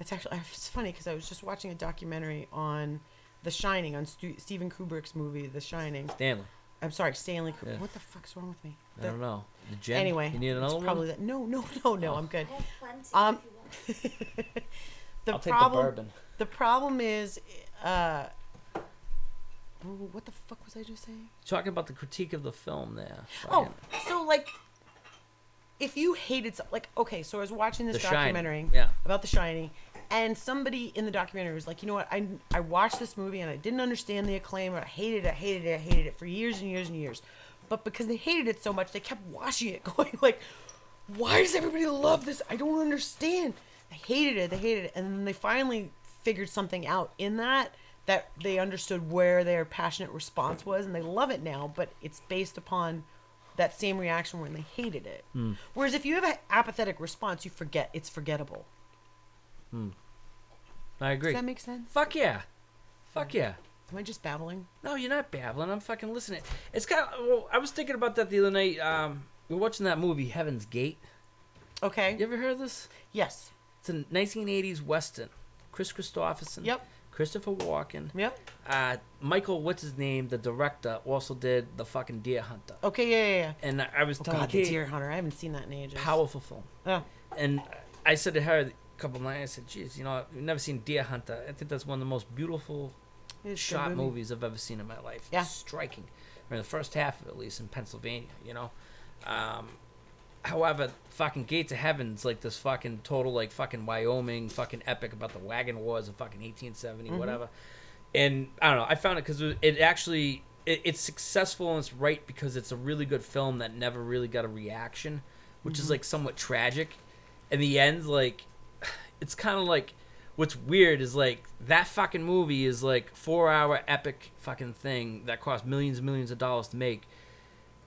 it's actually it's funny because i was just watching a documentary on the shining on Stu- stephen kubrick's movie the shining Stanley, i'm sorry stanley kubrick Yeah. what the fuck's wrong with me I don't know. The gin? anyway you need it's another probably one. that no no no no Oh. i'm good I have plenty Um, if you want. the I'll take problem the bourbon. the problem is uh what the fuck was i just saying Talking about the critique of the film there. Oh, so like, if you hated some, like, okay, so I was watching this The Shining, documentary yeah. about The Shining, and somebody in the documentary was like, you know what, I I watched this movie and I didn't understand the acclaim, or I hated it, I hated it, I hated it for years and years and years, but because they hated it so much, they kept watching it, going like, why does everybody love this? I don't understand. They hated it, they hated it, and then they finally figured something out in that that they understood where their passionate response was and they love it now but it's based upon that same reaction when they hated it whereas if you have an apathetic response you forget it's forgettable I agree. does that make sense Fuck yeah. Fuck yeah. am i just babbling No, you're not babbling. I'm fucking listening. It's kind of. Well, I was thinking about that the other night. Um, we were watching that movie Heaven's Gate. okay You ever heard of this? yes It's a 1980s western. Kris Kristofferson. yep Christopher Walken. yep Uh, Michael, what's his name? The director also did the fucking Deer Hunter. okay yeah yeah yeah And I I was oh telling god the deer hunter i haven't seen that in ages powerful film. oh And I said to her a couple nights, I said, "Geez, you know, I've never seen Deer Hunter. I think that's one of the most beautiful it's shot movie. movies I've ever seen in my life. Yeah. striking. I mean, the first half of it, at least in Pennsylvania, you know. Um, however, fucking Gates of Heaven's like this fucking total like fucking Wyoming fucking epic about the wagon wars of fucking 1870 Mm-hmm. whatever. And I don't know. I found it because it actually it, it's successful and it's right because it's a really good film that never really got a reaction, which Mm-hmm. is like somewhat tragic. In the end, like it's kind of like what's weird is like that fucking movie is like four hour epic fucking thing that cost millions and millions of dollars to make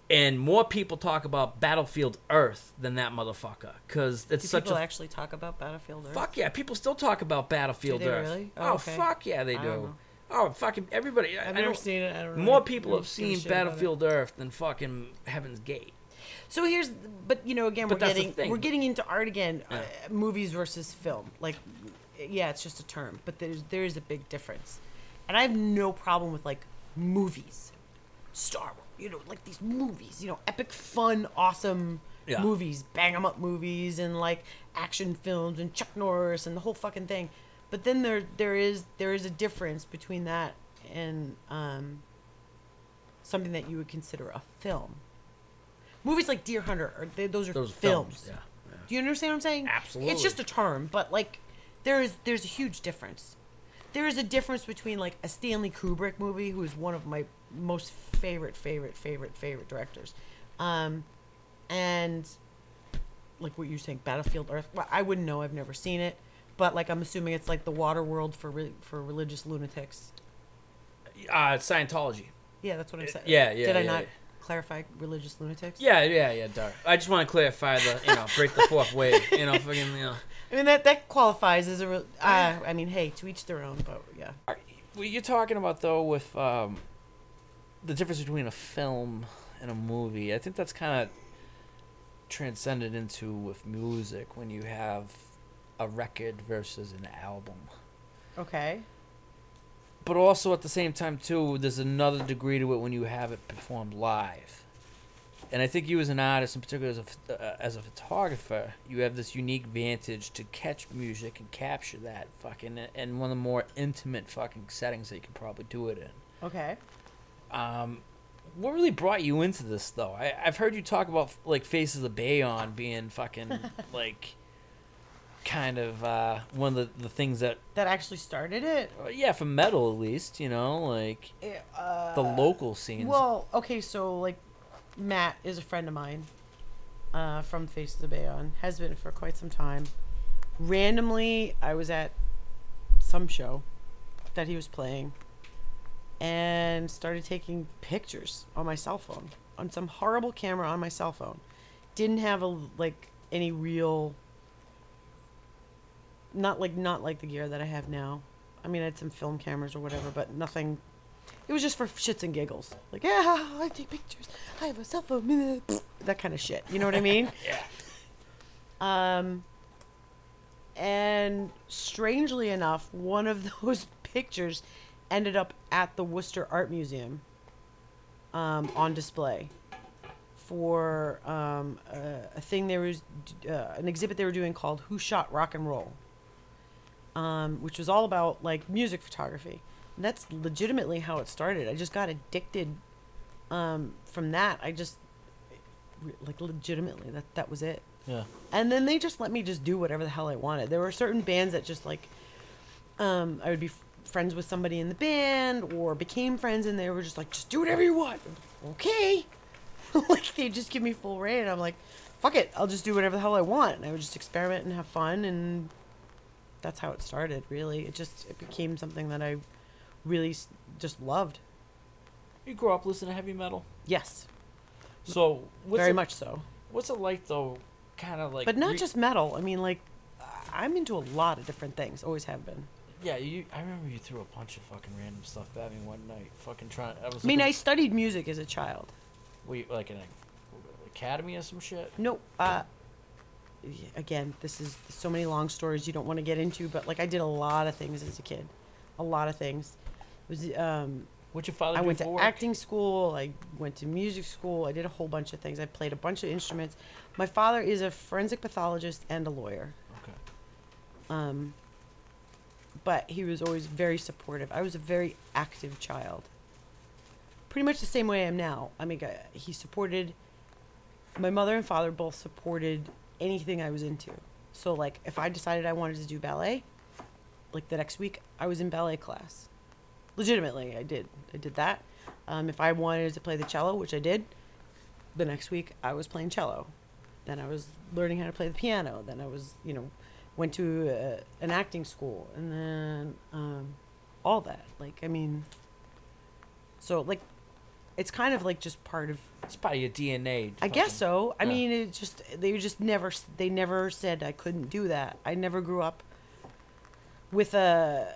and more people talk about battlefield earth than that motherfucker because it's do such people a actually talk about battlefield Earth? fuck yeah people still talk about battlefield earth really? oh, Oh, okay. fuck yeah they do oh fucking everybody I- i've I never don't- seen it I don't know. more people have seen shit about it. battlefield earth than fucking heaven's gate So here's, but you know, again, But we're getting we're getting into art again, Yeah. uh, movies versus film. Like, yeah, it's just a term, but there's there is a big difference, and I have no problem with like movies, Star Wars, you know, like these movies, you know, epic, fun, awesome Yeah. movies, bang 'em up movies, and like action films and Chuck Norris and the whole fucking thing. But then there there is there is a difference between that and um, something that you would consider a film. Movies like Deer Hunter, are, they, those are those films. films, yeah, yeah. Do you understand what I'm saying? Absolutely. It's just a term, but like there is there's a huge difference. There is a difference between like a Stanley Kubrick movie, who is one of my most favorite, favorite, favorite, favorite directors, um, and like what you're saying, Battlefield Earth. Well, I wouldn't know. I've never seen it, but like I'm assuming it's like the water world for re- for religious lunatics. uh, Scientology Yeah, that's what I'm saying. yeah, yeah, Did I yeah, not yeah. clarify religious lunatics? yeah yeah yeah dark. I just want to clarify the you know break the fourth wave you know fucking you know I mean that that qualifies as a. Re- uh, I mean, hey, to each their own, but yeah. What you're talking about though with um, the difference between a film and a movie, I think that's kind of transcended into with music when you have a record versus an album. Okay. But also at the same time too, there's another degree to it when you have it performed live. and I think you as an artist, in particular as a uh, as a photographer, you have this unique vantage to catch music and capture that fucking in one of the more intimate fucking settings that you can probably do it in. Okay. Um, what really brought you into this though? I, I've heard you talk about like Faces of Bayon being fucking like kind of uh, one of the, the things that That actually started it. uh, yeah for metal at least you know like Uh, the local scenes. Well, okay, so like Matt is a friend of mine uh, from Faces of Bayon, has been for quite some time. Randomly, I was at some show that he was playing and started taking pictures on my cell phone, on some horrible camera on my cell phone. Didn't have a like any real not like not like the gear that I have now. I mean, I had some film cameras or whatever, but nothing it was just for shits and giggles. Like, yeah, I take pictures. I have a cell phone. That kind of shit. You know what I mean? yeah. Um, and strangely enough, one of those pictures ended up at the Worcester Art Museum um, on display for um, a, a thing there was uh, an exhibit they were doing called "Who Shot Rock and Roll," um, which was all about like music photography. And that's legitimately how it started. I just got addicted um, from that. I just like legitimately that that was it Yeah. and then they just let me just do whatever the hell I wanted. There were certain bands that just like, um, I would be f- friends with somebody in the band or became friends, and they were just like, just do whatever you want. Okay, like they just give me full reign. I'm like, fuck it, I'll just do whatever the hell I want. And I would just experiment and have fun, and that's how it started. Really, it just it became something that I really s- just loved. You grew up listening to heavy metal, Yes, so what's very it, much so. What's it like though? Kind of like, but not re- just metal. I mean, like, I'm into a lot of different things. Always have been. Yeah, you. I remember you threw a bunch of fucking random stuff at me one night. Fucking trying. I was. I mean, I studied music as a child. Were you like in a academy or some shit? No, uh, again, this is so many long stories you don't want to get into, but like I did a lot of things as a kid, a lot of things. It was um, What'd your father I do went for to work? acting school. I went to music school. I did a whole bunch of things. I played a bunch of instruments. My father is a forensic pathologist and a lawyer. Okay. Um, but he was always very supportive. I was a very active child. Pretty much the same way I am now. I mean, he supported. My mother and father both supported anything I was into. So, like, if I decided I wanted to do ballet, like the next week, I was in ballet class. Legitimately, I did. I did that. Um, if I wanted to play the cello, which I did, the next week I was playing cello. Then I was learning how to play the piano. Then I was, you know, went to uh, an acting school, and then um, all that. Like, I mean, so like, it's kind of like just part of. It's part of your DNA. I guess so. I yeah. mean, it just they just never they never said I couldn't do that. I never grew up with a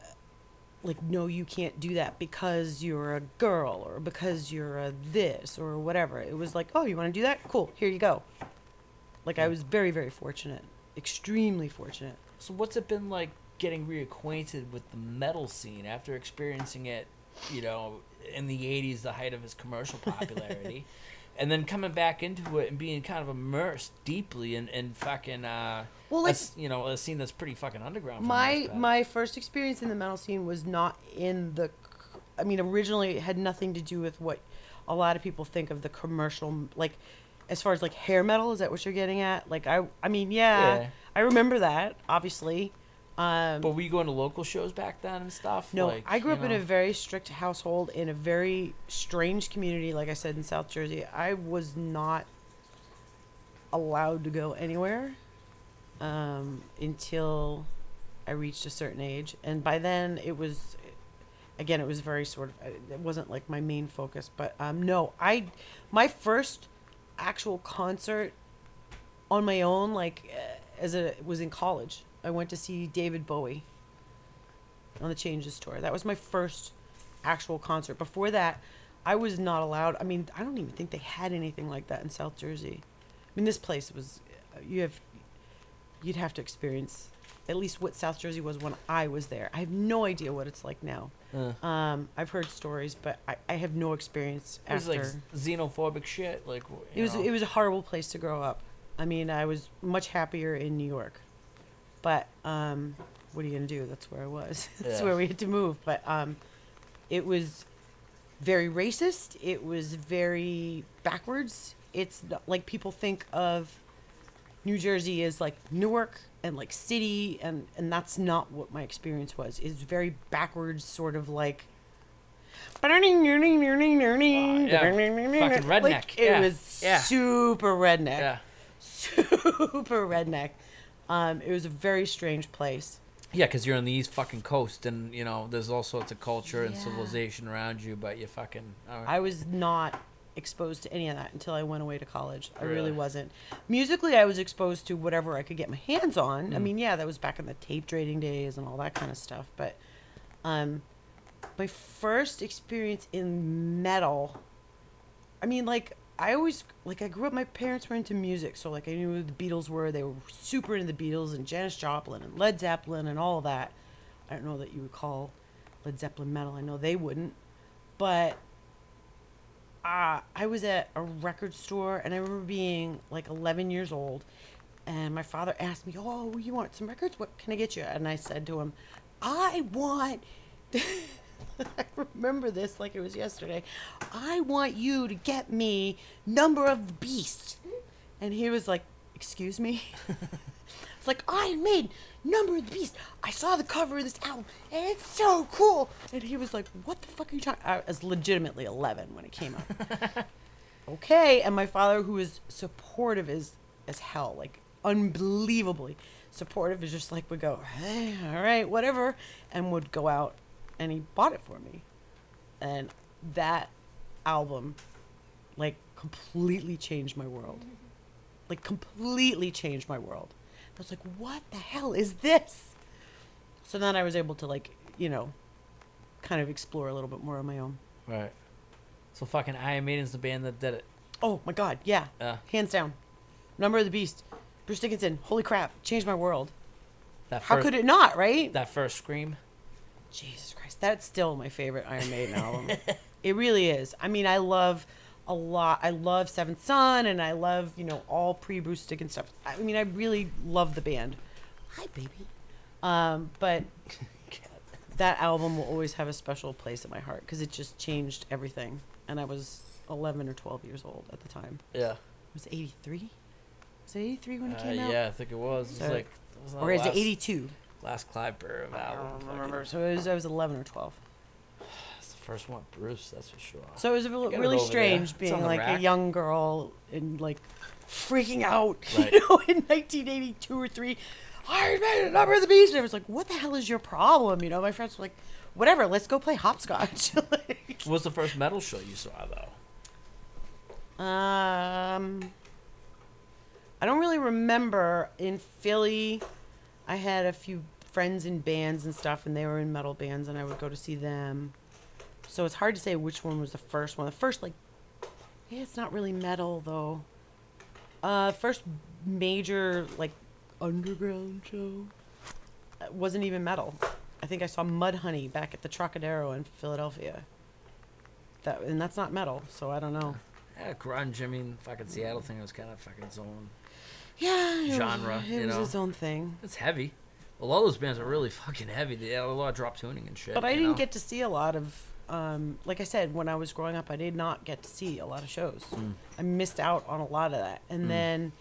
like no you can't do that because you're a girl or because you're a this or whatever. It was like, "Oh, you want to do that? Cool. Here you go." Like I was very very fortunate. Extremely fortunate. So what's it been like getting reacquainted with the metal scene after experiencing it, you know, in the '80s, the height of its commercial popularity, and then coming back into it and being kind of immersed deeply in, in fucking, uh, Well, a like s- you know, a scene that's pretty fucking underground. for my my first experience in the metal scene was not in the I mean originally it had nothing to do with what a lot of people think of the commercial like as far as like hair metal is that what you're getting at like i i mean yeah, Yeah. i remember that obviously um But were you going to local shows back then and stuff? no Like, i grew up in a very strict household in a very strange community like i said in south jersey i was not allowed to go anywhere um, until I reached a certain age, and by then it was, again, it was very sort of. It wasn't like my main focus, but um, no, I, my first actual concert on my own, like as a was in college. I went to see David Bowie on the Changes tour. That was my first actual concert. Before that, I was not allowed. I mean, I don't even think they had anything like that in South Jersey. I mean, this place was. You have you'd have to experience at least what South Jersey was when I was there. I have no idea what it's like now. Uh, Um, I've heard stories, but I, I have no experience it was after. like xenophobic shit. Like it was know. it was a horrible place to grow up. I mean, I was much happier in New York, but um, what are you gonna do? That's where I was. That's Yeah. where we had to move. But um, it was very racist. It was very backwards. It's like people think of New Jersey is like Newark and like city, and and that's not what my experience was. It's very backwards, sort of like. fucking redneck, Like, it yeah, was yeah. super redneck yeah. super redneck. Um, it was a very strange place. Yeah, because you're on the east fucking coast, and you know there's all sorts of culture and Yeah. civilization around you, but you fucking. Uh, I was not exposed to any of that until I went away to college. I really, Really? wasn't. Musically, I was exposed to whatever I could get my hands on. I Mm. mean, yeah, that was back in the tape trading days and all that kind of stuff. But um, my first experience in metal, I mean, like I always like I grew up. My parents were into music, so like I knew who the Beatles were. They were super into the Beatles and Janis Joplin and Led Zeppelin and all that. I don't know that you would call Led Zeppelin metal. I know they wouldn't, but uh, I was at a record store and I remember being like 11 years old, and my father asked me, "Oh, you want some records? What can I get you?" And I said to him, "I want." I remember this like it was yesterday. I want you to get me Number of the Beast. And he was like, Excuse me? it's like, I made Number of the Beast. I saw the cover of this album and it's so cool. And he was like, What the fuck are you talking I was legitimately 11 when it came out. okay. And my father, who is supportive as, as hell, like unbelievably supportive, is just like, would go, Hey, all right, whatever. And would go out and he bought it for me. And that album, like, completely changed my world. Like, completely changed my world. I was like, what the hell is this? So then I was able to, like, you know, kind of explore a little bit more on my own. right. So fucking Iron Maiden's the band that did it. Oh my God, yeah. Uh, Hands down. Number of the Beast. Bruce Dickinson. Holy crap. Changed my world. that How first, could it not, right? That first scream. Jesus Christ, that's still my favorite Iron Maiden album. It really is. I mean, I love a lot. I love Seventh Son, and I love you know all pre Bruce Dickinson stuff. I mean, I really love the band. Hi, baby. Um, but that album will always have a special place in my heart because it just changed everything. And I was 11 or 12 years old at the time. Yeah. Was it was 83. Was it 83 when it Uh, came out? yeah, I think it was. It was So- like. It was Or is last, it 82? Last Clive Burr I album. don't remember. So it was, I was 11 or 12. That's the first one, Bruce. That's for sure. So it was a got really it really over there. strange It's being on the like a young girl and like freaking out, Right. you know, in 1982 or three. Iron Man, Number of the Beast. And I was like, what the hell is your problem? You know, my friends were like, whatever, let's go play hopscotch. Like, What was the first metal show you saw though? um, I don't really remember. In Philly, I had a few friends in bands and stuff, and they were in metal bands, and I would go to see them. So it's hard to say which one was the first one. The first, like, yeah, it's not really metal though. Uh, first major like underground show uh, wasn't even metal. I think I saw Mudhoney back at the Trocadero in Philadelphia. That and that's not metal, so I don't know. Yeah, grunge. I mean, fucking Seattle thing was kind of fucking its own. Yeah, it Genre, Was, it you was know? its own thing. It's heavy. A lot of those bands are really fucking heavy. They had a lot of drop tuning and shit. But I didn't know? get to see a lot of, um, like I said, when I was growing up, I did not get to see a lot of shows. Mm. I missed out on a lot of that. And Mm. then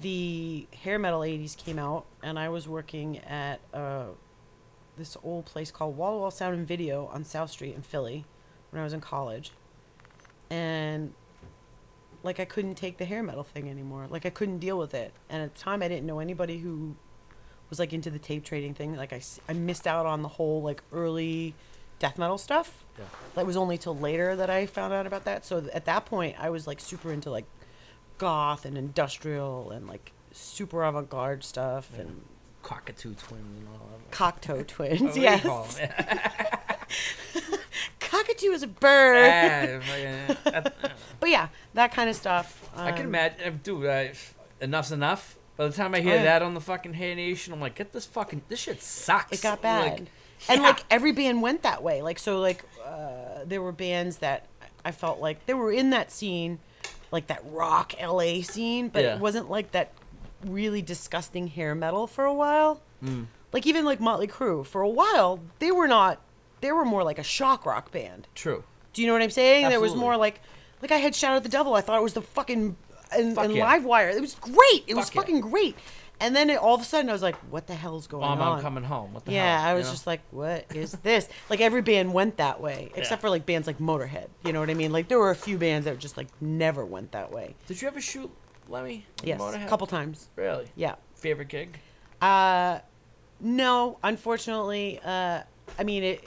the hair metal 80s came out, and I was working at uh, this old place called Wall to Wall Sound and Video on South Street in Philly when I was in college. And like I couldn't take the hair metal thing anymore. Like I couldn't deal with it. And at the time I didn't know anybody who was like into the tape trading thing. Like I, I missed out on the whole like early death metal stuff. Yeah. That was only till later that I found out about that. So th- at that point I was like super into like goth and industrial and like super avant-garde stuff Yeah. and Cockatoo twins and all that. cocktoe twins. yes. Yeah. Cockatoo is a bird. Yeah, fucking- that- But yeah, that kind of stuff. I can um, imagine, dude. I, enough's enough. By the time I hear Oh, yeah. that on the fucking Hair Nation, I'm like, get this fucking this shit sucks. It got bad. Like, and Yeah. like every band went that way. Like so, like uh, there were bands that I felt like they were in that scene, like that rock LA scene, but Yeah. it wasn't like that really disgusting hair metal for a while. Mm. Like even like Motley Crue for a while, they were not. They were more like a shock rock band. True. Do you know what I'm saying? There was more like, like I had Shout at the Devil. I thought it was the fucking and, Fuck and yeah. Live Wire. It was great. It was Fuck yeah. fucking great. And then it, all of a sudden, I was like, "What the hell's going Mom, on?" I'm coming home. What the yeah, hell? I you was know? just like, "What is this?" like every band went that way, except Yeah. for like bands like Motorhead. You know what I mean? Like there were a few bands that just like never went that way. Did you ever shoot Lemmy? Yes, Motorhead? a couple times. Really? Yeah. Favorite gig? Uh, no, unfortunately. Uh, I mean, it,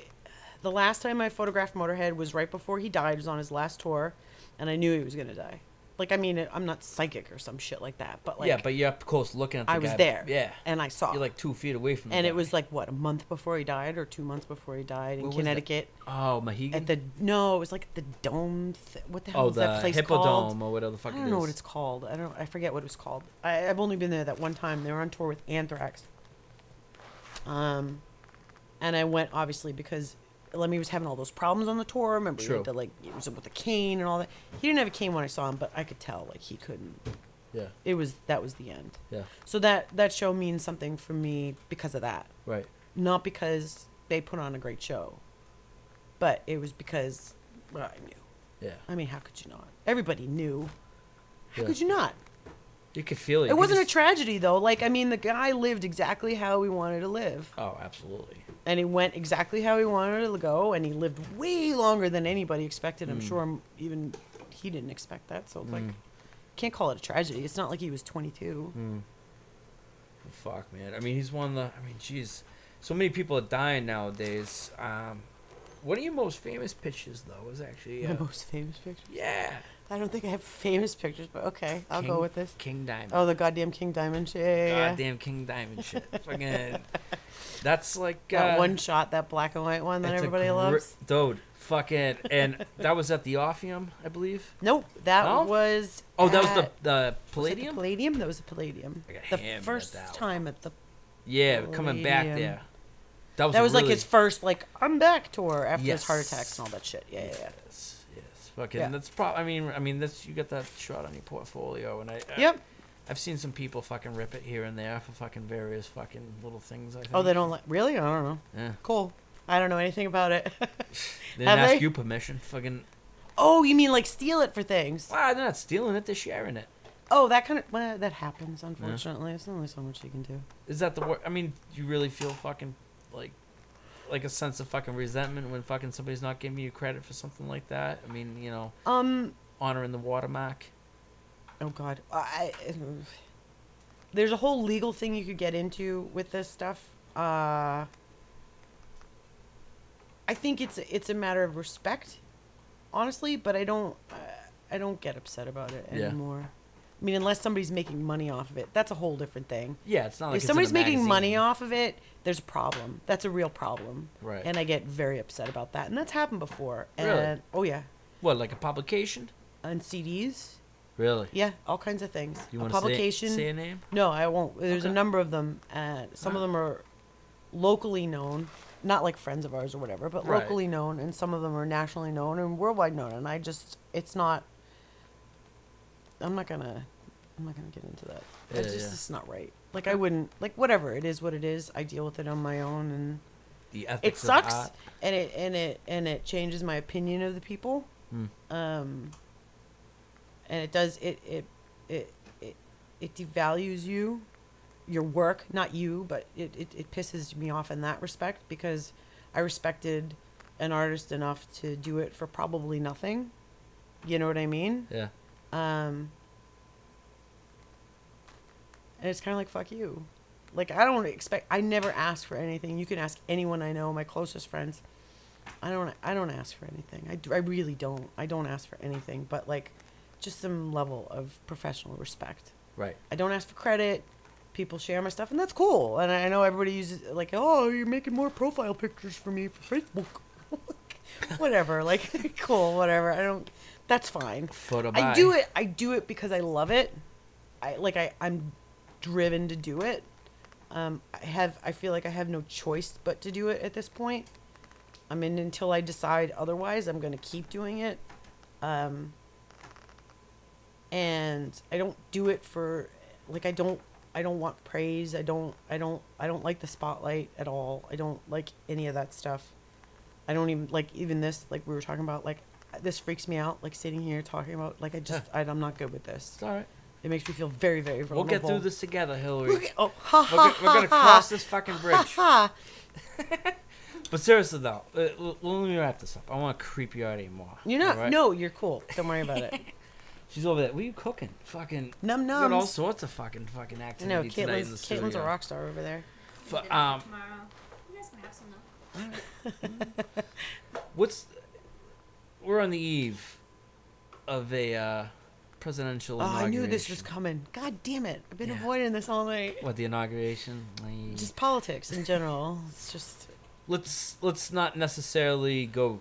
the last time I photographed Motorhead was right before he died. It was on his last tour, and I knew he was gonna die. Like, I mean, I'm not psychic or some shit like that, but like, yeah, but you're up close looking at the I was guy. there. Yeah. and I saw. You're like two feet away from the and it was like what a month before he died, or two months before he died in was that? Connecticut. Oh, Mohegan? At the no, it was like the dome. Th- what the hell oh, is that the place Hippodome called? or whatever the fuck I it don't know is. what it's called. I don't. I forget what it was called. I, I've only been there that one time. They were on tour with Anthrax. Um, and I went obviously because Lemmy was having all those problems on the tour. Remember, he True. had to like he was with a cane and all that. He didn't have a cane when I saw him, but I could tell like he couldn't. Yeah. It was that was the end. Yeah. So that that show means something for me because of that, Right. not because they put on a great show, but it was because well, I knew. Yeah. I mean, how could you not? Everybody knew. How Yeah. could you not? You could feel it. It You wasn't a tragedy though. Like I mean, the guy lived exactly how he wanted to live, Oh, absolutely. and he went exactly how he wanted to go, and he lived way longer than anybody expected. I'm Mm. sure even he didn't expect that. So like, Mm. can't call it a tragedy. It's not like he was 22. Mm. Fuck, man. I mean, he's one of the. I mean, jeez. So many people are dying nowadays. Um, one of your most famous pictures, though, was actually. My Uh, most famous picture. yeah. I don't think I have famous pictures, but okay, I'll King- go with this. King Diamond. Oh, the goddamn King Diamond shit. Yeah, yeah, yeah. Goddamn King Diamond shit. Fucking. That's like. That uh, one shot, that black and white one that everybody gr- loves. Dude, fucking. And that was at the Orpheum, I believe. Nope, that No? was. Oh, that was the the was the Palladium. Palladium. That was the Palladium. I The hammered at first time at the. yeah, coming back Palladium. there. That was that was like his first like I'm back tour after his heart attacks and all that shit. Yeah, yeah, yeah. Fucking. Yeah. That's probably. I mean, I mean, that's you got that shot on your portfolio, and I. I Yep. I've seen some people fucking rip it here and there for fucking various fucking little things. I think. Oh, they don't like really? I don't know. Yeah. Cool. I don't know anything about it. They didn't ask they? you permission. Fucking. oh, you mean like steal it for things? Wow, they're not stealing it. They're sharing it. Oh, that kind of well, that happens. Unfortunately, there's only so much you can do. Is that the word? I mean, you really feel fucking like, like a sense of fucking resentment when fucking somebody's not giving you credit for something like that. I mean, you know, Um. honoring the watermark. Oh God. I. There's a whole legal thing you could get into with this stuff. Uh. I think it's it's a matter of respect, honestly. But I don't uh, I don't get upset about it Yeah. anymore. I mean, unless somebody's making money off of it, that's a whole different thing. Yeah, it's not like if it's somebody's making money off of it, there's a problem. That's a real problem. Right. And I get very upset about that. And that's happened before. And Really? oh yeah. What, like a publication? On CDs. Really? Yeah, all kinds of things. You a want publication. to say, say a name? No, I won't. There's a number of them, and some of uh-huh. them are locally known, not like friends of ours or whatever, but Right. locally known, and some of them are nationally known and worldwide known. And I just, it's not. I'm not gonna, I'm not gonna get into that. Yeah, it's just, yeah. it's not right. Like I wouldn't, like whatever it is, what it is. I deal with it on my own, and The it ethics of sucks, art. and it and it and it changes my opinion of the people. Hmm. Um. And it does it it it it, it devalues you, your work, not you, but it, it it pisses me off in that respect because I respected an artist enough to do it for probably nothing. You know what I mean? Yeah. Um. And it's kind of like fuck you. Like I don't expect. I never ask for anything. You can ask anyone I know, my closest friends. I don't. I don't ask for anything. I, I really don't. I don't ask for anything. But like, just some level of professional respect. Right. I don't ask for credit. People share my stuff, and that's cool. And I know everybody uses like, oh, you're making more profile pictures for me for Facebook. whatever. Like, cool. Whatever. I don't. That's fine. Photo I buy. do it. I do it because I love it. I like. I I'm driven to do it. Um, I have I feel like I have no choice but to do it at this point. I mean, until I decide otherwise, I'm gonna keep doing it. Um, and I don't do it for like I don't I don't want praise. I don't I don't I don't like the spotlight at all. I don't like any of that stuff. I don't even like even this like we were talking about like this freaks me out like sitting here talking about like I just I, I'm not good with this. It's all right. It makes me feel very very vulnerable. We'll get through this together, Hillary. Okay, Oh, ha We're, ha go- we're gonna cross this fucking bridge. ha. But seriously though, uh, l- let me wrap this up. I don't want to creep you out anymore. You're not. alright? No, you're cool. Don't worry about it. She's over there. What are you cooking? Fucking. Num we got all nums. sorts of fucking fucking I know activity tonight in the studio. Caitlin's a rock star over there. Fu- um, tomorrow. You guys can have some though. what's? We're on the eve of a uh, presidential. Oh, I knew this was coming. God damn it! I've been Yeah. avoiding this all night. What the inauguration? Like, Just politics in general. It's just. let's let's not necessarily go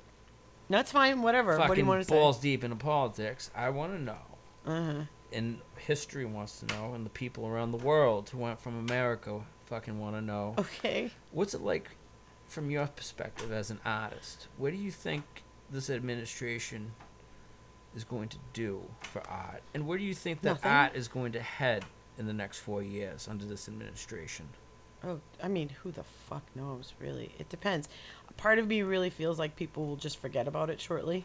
No, it's fine. Whatever. What do fucking you want to balls deep into politics. I want to know. Uh huh. and history wants to know, and the people around the world who went from America fucking want to know. Okay. What's it like from your perspective as an artist? What do you think this administration is going to do for art? And where do you think that Nothing. art is going to head in the next four years under this administration? Oh, I mean, who the fuck knows? Really, it depends. Part of me really feels like people will just forget about it shortly,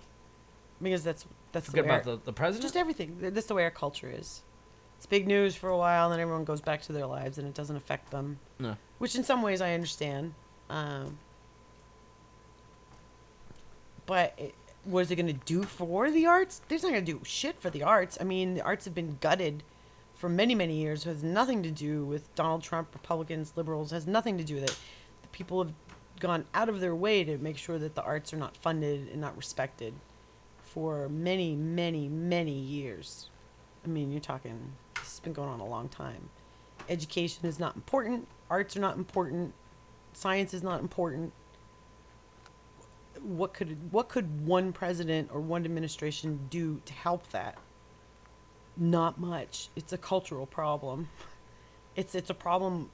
because that's that's Forget the way about our- the, the president? just everything. Th- That's the way our culture is. It's big news for a while, and then everyone goes back to their lives, and it doesn't affect them. No. Which, in some ways, I understand. Um, but it, what is it going to do for the arts? There's not going to do shit for the arts. I mean, the arts have been gutted for many, many years. It has nothing to do with Donald Trump, Republicans, liberals. It Has nothing to do with it. The people have gone out of their way to make sure that the arts are not funded and not respected for many, many, many years. I mean, you're talking, this has been going on a long time. Education is not important, arts are not important, science is not important. What could what could one president or one administration do to help that? Not much. It's a cultural problem. It's it's a problem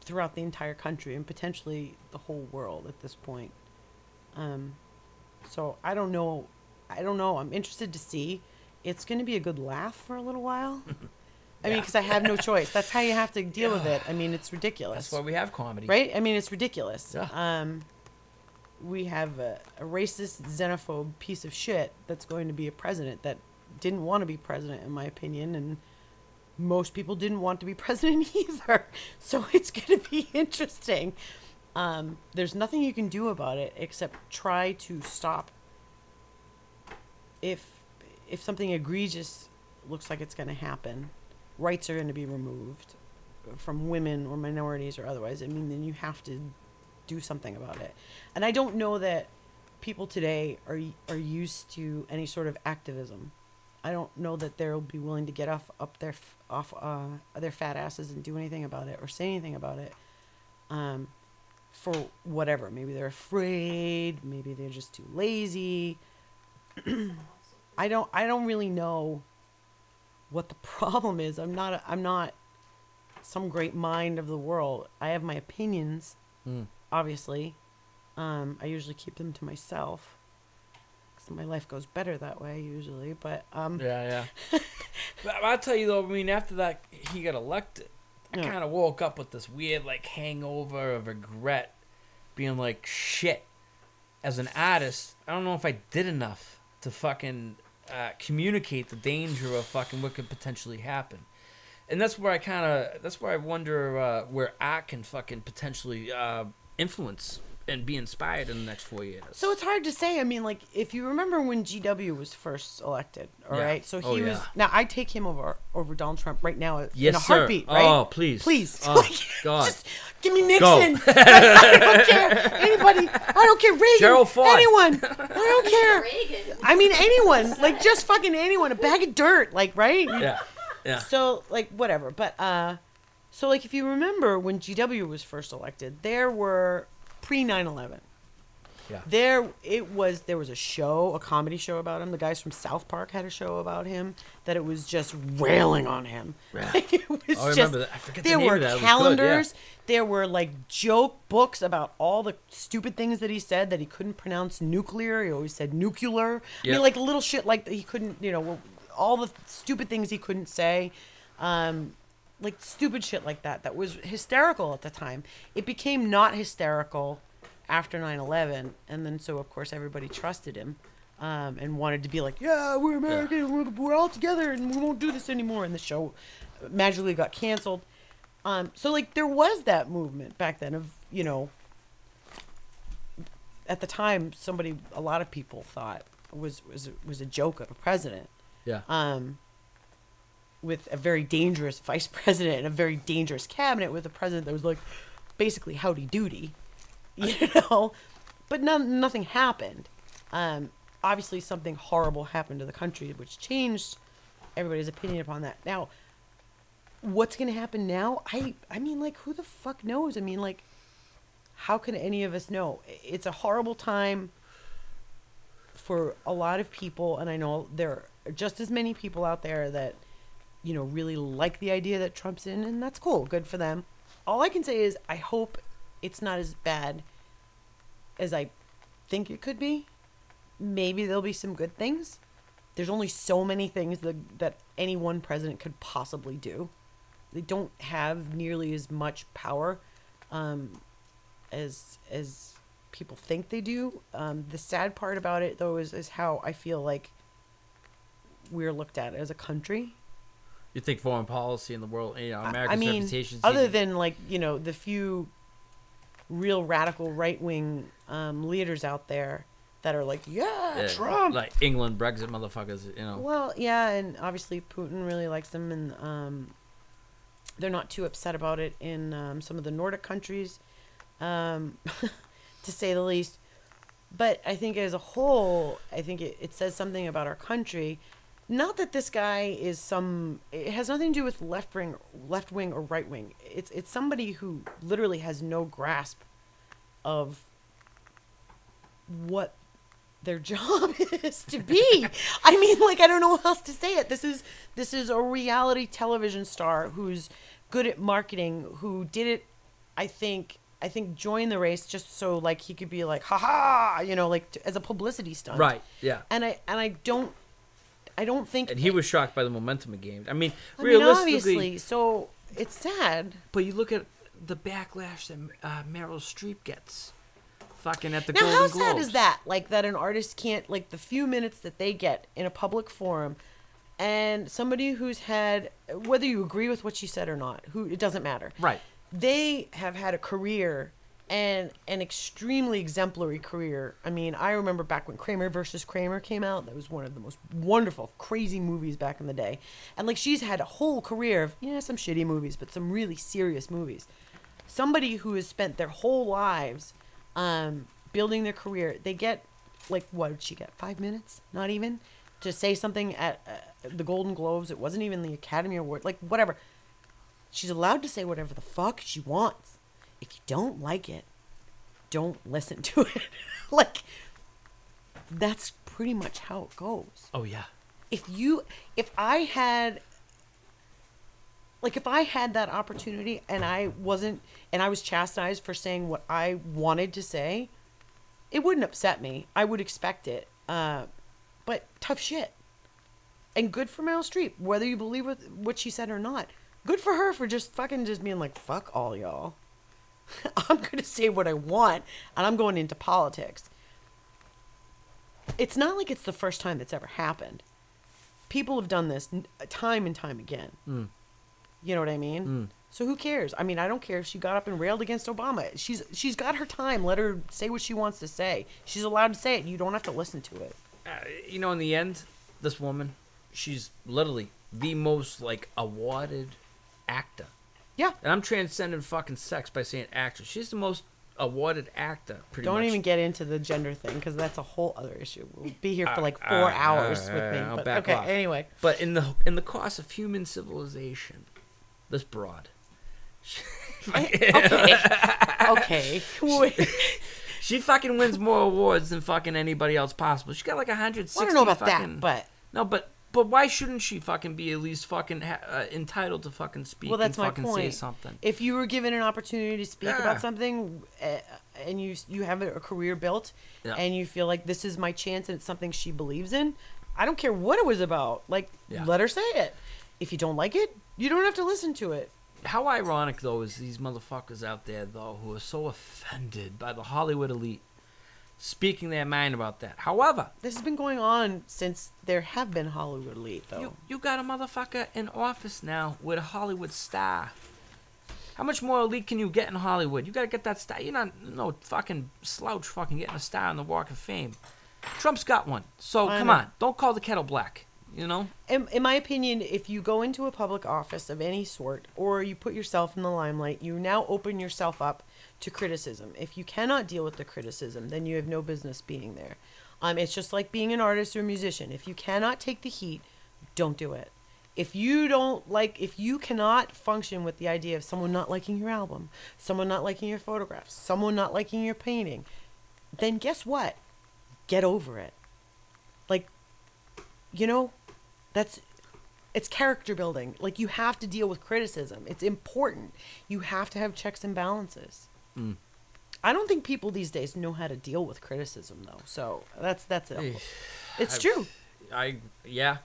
throughout the entire country and potentially the whole world at this point. Um, so I don't know. I don't know. I'm interested to see. It's going to be a good laugh for a little while. I mean, because I have no choice. That's how you have to deal with it. I mean, it's ridiculous, That's why we have comedy. right? I mean, it's ridiculous. Yeah. Um, we have a, a racist, xenophobe piece of shit that's going to be a president that didn't want to be president, in my opinion, and most people didn't want to be president either. So it's going to be interesting. Um, there's nothing you can do about it except try to stop. If if something egregious looks like it's going to happen, rights are going to be removed from women or minorities or otherwise. I mean, then you have to do something about it. And I don't know that people today are are used to any sort of activism. I don't know that they'll be willing to get off up their off uh, their fat asses and do anything about it or say anything about it. Um, for whatever, maybe they're afraid, maybe they're just too lazy. I don't I don't really know what the problem is. I'm not I'm not some great mind of the world. I have my opinions, Mm. Obviously. Um, I usually keep them to myself because my life goes better that way usually, but um Yeah, yeah. but I'll tell you though, I mean, after that he got elected, I Yeah. kind of woke up with this weird like hangover of regret, being like, shit. As an artist, I don't know if I did enough to fucking uh, communicate the danger of fucking what could potentially happen. And that's where I kind of, that's where I wonder uh, where I can fucking potentially uh, influence and be inspired in the next four years. So it's hard to say. I mean, like if you remember when GW was first elected, all right. Yeah. So he Oh, was yeah. now I take him over over Donald Trump right now in yes, a sir. heartbeat, right? Oh, please, Please, Oh, Like, God. just give me Go. Nixon. I don't care anybody. I don't care Reagan. Gerald Ford. Anyone. I don't care. Reagan. I mean anyone. Like just fucking anyone. A bag of dirt. Like right. yeah, yeah. So like whatever, but uh, so like if you remember when GW was first elected, there were pre 9/11. Yeah. There, it was. There was a show, a comedy show about him. The guys from South Park had a show about him. That it was just railing on him. Yeah. Like, it was Oh, I just, remember that. I forget the there name were of that. It was good, yeah. calendars. There were like joke books about all the stupid things that he said that he couldn't pronounce nuclear. He always said nuclear. I Yep. mean, like little shit like that he couldn't. You know, all the stupid things he couldn't say. Um, like stupid shit like that that was hysterical at the time. It became not hysterical after 9/11 and then so of course everybody trusted him um, and wanted to be like, "Yeah, we're American. We're, we're all together and we won't do this anymore." And the show magically got canceled. Um, so like there was that movement back then of, you know, at the time somebody a lot of people thought was was was a joke of a president Yeah. um, with a very dangerous vice president and a very dangerous cabinet with a president that was like basically howdy doody, you know. But nothing happened. Um, obviously, something horrible happened to the country, which changed everybody's opinion upon that. Now, what's going to happen now? I, I mean, like, who the fuck knows? I mean, like, how can any of us know? It's a horrible time for a lot of people, and I know there are just as many people out there that, you know, really like the idea that Trump's in, and that's cool. Good for them. All I can say is I hope it's not as bad as I think it could be. Maybe there'll be some good things. There's only so many things that, that any one president could possibly do. They don't have nearly as much power um, as as people think they do. Um, the sad part about it, though, is, is how I feel like we're looked at as a country. You think foreign policy in the world, you know, America's I mean, reputation. other than like you know the few real radical right wing um, leaders out there that are like, yeah, Trump. like England Brexit motherfuckers, you know. Well, yeah, and obviously Putin really likes them, and um, they're not too upset about it in um, some of the Nordic countries, um, to say the least. But I think as a whole, I think it, it says something about our country. Not that this guy is some. It has nothing to do with left wing, left wing or right wing. It's it's somebody who literally has no grasp of what their job is to be. I mean, like I don't know how else to say it. This is this is a reality television star who's good at marketing, who did it I think I think joined the race just so like he could be like, haha, you know, like t- as a publicity stunt. Right. Yeah. And I and I don't I don't think And he was shocked by the momentum of games. I mean, I mean, realistically, obviously, so it's sad. but you look at the backlash that uh, Meryl Streep gets, fucking at the Now, Golden how Globes. sad is that? Like that an artist can't like the few minutes that they get in a public forum, and somebody who's had whether you agree with what she said or not, who it doesn't matter. Right. They have had a career and an extremely exemplary career. I mean, I remember back when Kramer versus Kramer came out. That was one of the most wonderful, crazy movies back in the day. And like she's had a whole career of yeah, some shitty movies, but some really serious movies. Somebody who has spent their whole lives um, building their career, they get like what did she get? Five minutes? Not even to say something at uh, the Golden Globes. It wasn't even the Academy Award. Like whatever. She's allowed to say whatever the fuck she wants. If you don't like it, don't listen to it. like that's pretty much how it goes. Oh yeah. If you if I had like if I had that opportunity and I wasn't and I was chastised for saying what I wanted to say, it wouldn't upset me. I would expect it. Uh, but tough shit. And good for Meryl Streep, whether you believe what she said or not. Good for her for just fucking just being like, fuck all y'all. I'm gonna say what I want, and I'm going into politics. It's not like it's the first time that's ever happened. People have done this time and time again. Mm. You know what I mean? Mm. So who cares? I mean, I don't care if she got up and railed against Obama. She's she's got her time. Let her say what she wants to say. She's allowed to say it. You don't have to listen to it. Uh, you know, in the end, this woman, she's literally the most like awarded actor. Yeah. And I'm transcending fucking sex by saying actress. She's the most awarded actor. Pretty Don't much. even get into the gender thing because that's a whole other issue. We'll be here for Uh, like uh, four uh, hours uh, with me. I'll But okay, off. anyway. But in the in the course of human civilization, this broad. okay. okay. Wait. she fucking wins more awards than fucking anybody else possible. She got like 160. I don't know about fucking, that, but no, but but why shouldn't she fucking be at least fucking ha- uh, entitled to fucking speak well, that's and my fucking say point. something? If you were given an opportunity to speak Yeah. about something, uh, and you you have a career built, Yeah. and you feel like this is my chance and it's something she believes in, I don't care what it was about. Like, Yeah. let her say it. If you don't like it, you don't have to listen to it. How ironic though is these motherfuckers out there though who are so offended by the Hollywood elite speaking their mind about that. However, This has been going on since there have been Hollywood elite, though. You you got a motherfucker in office now with a Hollywood star. How much more elite can you get in Hollywood? You gotta get that star. You're not no fucking slouch fucking getting a star on the Walk of Fame. Trump's got one. So I come know. on, don't call the kettle black. You know? in, in my opinion, if you go into a public office of any sort or you put yourself in the limelight, you now open yourself up to criticism. If you cannot deal with the criticism, then you have no business being there. Um, it's just like being an artist or a musician. If you cannot take the heat, don't do it. If you don't like, if you cannot function with the idea of someone not liking your album, someone not liking your photographs, someone not liking your painting, then guess what? Get over it. Like, you know, that's it's character building. Like you have to deal with criticism. It's important. You have to have checks and balances. Mm. I don't think people these days know how to deal with criticism though. So that's that's it. It's true. I yeah,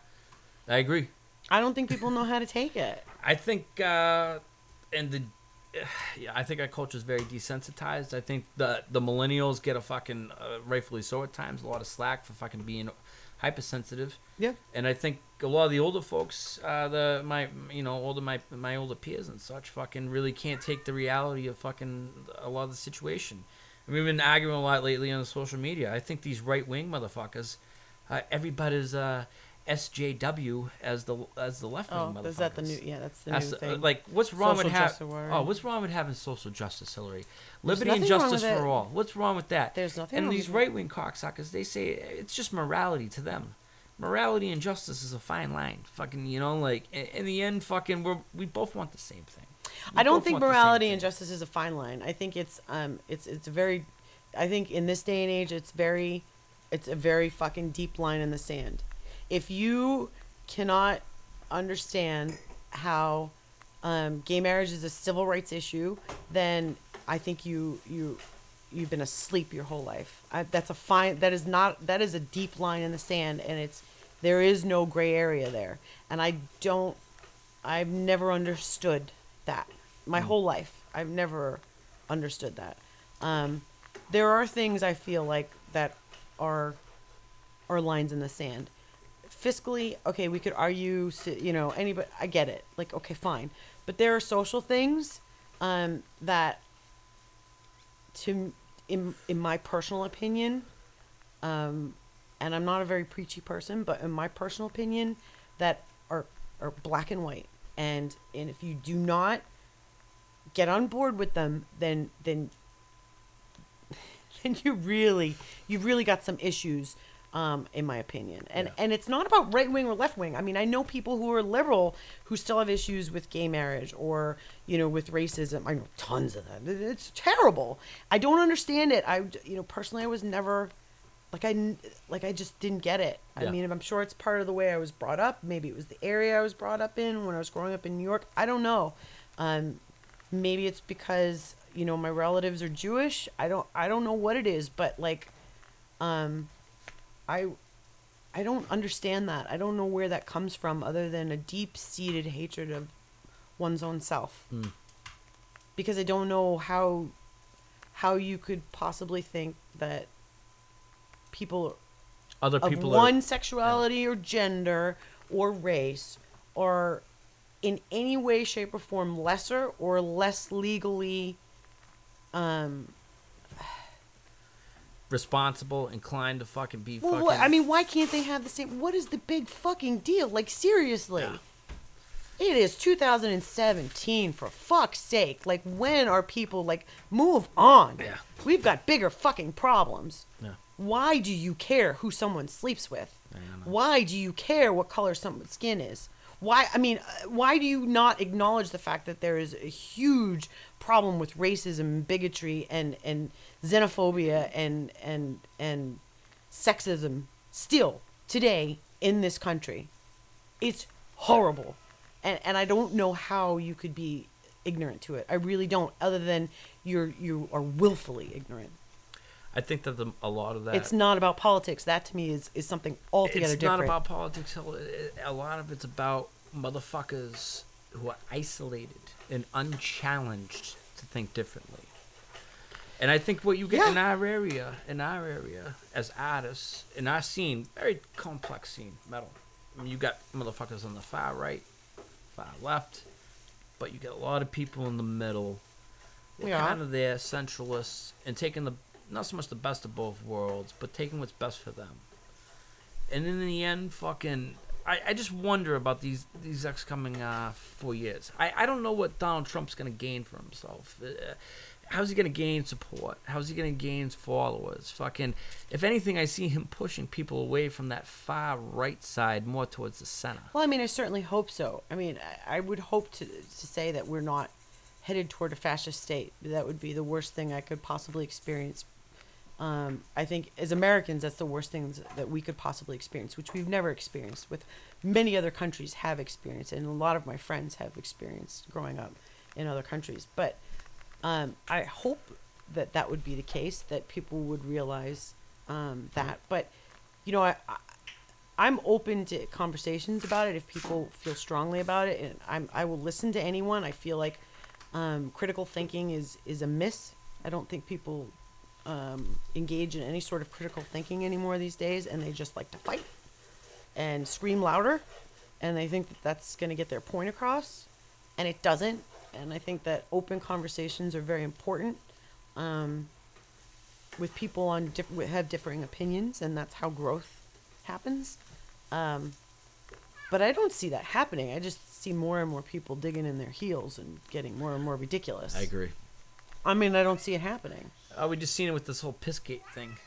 I agree. I don't think people know how to take it. I think, uh, and the, yeah, I think our culture is very desensitized. I think the the millennials get a fucking uh, rightfully so at times a lot of slack for fucking being hypersensitive. Yeah. And I think a lot of the older folks, uh, the my you know older my my older peers and such, fucking really can't take the reality of fucking a lot of the situation. I mean, we've been arguing a lot lately on social media. I think these right wing motherfuckers, uh, everybody's uh, SJW as the as the left wing Oh, motherfuckers. is that the new? Yeah, that's the That's new thing. like what's wrong Social with having oh what's wrong with having social justice Hillary There's liberty and justice for all what's wrong with that There's nothing and these right wing cocksuckers they say it's just morality to them morality and justice is a fine line fucking you know like in, in the end fucking we're, we both want the same thing We I don't think want the same morality and justice is a fine line. I think it's um it's it's very I think in this day and age it's very it's a very fucking deep line in the sand. If you cannot understand how um, gay marriage is a civil rights issue, then I think you you you've been asleep your whole life. I, that's a fine. That is not. That is a deep line in the sand, and it's there is no gray area there. And I don't. I've never understood that my whole life. I've never understood that. Um, there are things I feel like that are are lines in the sand. Fiscally, okay, we could argue, you know, anybody. I get it. Like, okay, fine, but there are social things um, that, to in in my personal opinion, um, and I'm not a very preachy person, but in my personal opinion, that are are black and white, and and if you do not get on board with them, then then then you really you really got some issues um, in my opinion. And Yeah. and it's not about right wing or left wing. I mean i know people who are liberal who still have issues with gay marriage or you know with racism. I know tons of that It- it's terrible. I don't understand it. I you know personally i was never like i n- like i just didn't get it. I mean i'm sure it's part of the way i was brought up. Maybe it was the area i was brought up in when i was growing up in new york. I don't know. Um, maybe it's because you know my relatives are Jewish. I don't I don't know what it is, but like um I I don't understand that. I don't know where that comes from other than a deep-seated hatred of one's own self. Mm. Because I don't know how how you could possibly think that people other people of one are sexuality or gender or race are in any way shape or form lesser or less legally um responsible inclined to fucking be well fucking what, i mean why can't they have the same what is the big fucking deal like seriously Yeah. it is 2017 for fuck's sake like when are people like move on Yeah. we've got bigger fucking problems Yeah. why do you care who someone sleeps with I don't know. Why do you care what color someone's skin is? Why? I mean, uh, why do you not acknowledge the fact that there is a huge problem with racism, bigotry, and and xenophobia and and and sexism still today in this country? It's horrible, and and I don't know how you could be ignorant to it. I really don't. Other than you're you are willfully ignorant. I think that the, a lot of that. It's not about politics. That to me is is something altogether it's different. It's not about politics. A lot of it's about motherfuckers who are isolated and unchallenged to think differently. And I think what you get in our area, in our area, as artists, in our scene, very complex scene, metal. I mean, you got motherfuckers on the far right, far left, but you get a lot of people in the middle. They're Yeah. kind of there, centralists, and taking the not so much the best of both worlds, but taking what's best for them. And in the end, fucking, I, I just wonder about these these next coming uh, four years. I, I don't know what Donald Trump's gonna gain for himself. Uh, how's he gonna gain support? How's he gonna gain followers? Fucking, if anything, I see him pushing people away from that far right side more towards the center. Well, I mean, I certainly hope so. I mean, I, I would hope to to say that we're not headed toward a fascist state. That would be the worst thing I could possibly experience. Um, I think as Americans, that's the worst things that we could possibly experience, which we've never experienced. With many other countries have experienced, and a lot of my friends have experienced growing up in other countries. But um, I hope that that would be the case, that people would realize um, that. But you know, I, I I'm open to conversations about it if people feel strongly about it, and I'm I will listen to anyone. I feel like um, critical thinking is is a miss. I don't think people um, engage in any sort of critical thinking anymore these days, and they just like to fight and scream louder, and they think that that's going to get their point across, and it doesn't. And I think that open conversations are very important. Um, with people on diff- have differing opinions, and that's how growth happens. Um, but I don't see that happening. I just see more and more people digging in their heels and getting more and more ridiculous. I agree. I mean, I don't see it happening. Uh, we just seen it with this whole Pissgate thing.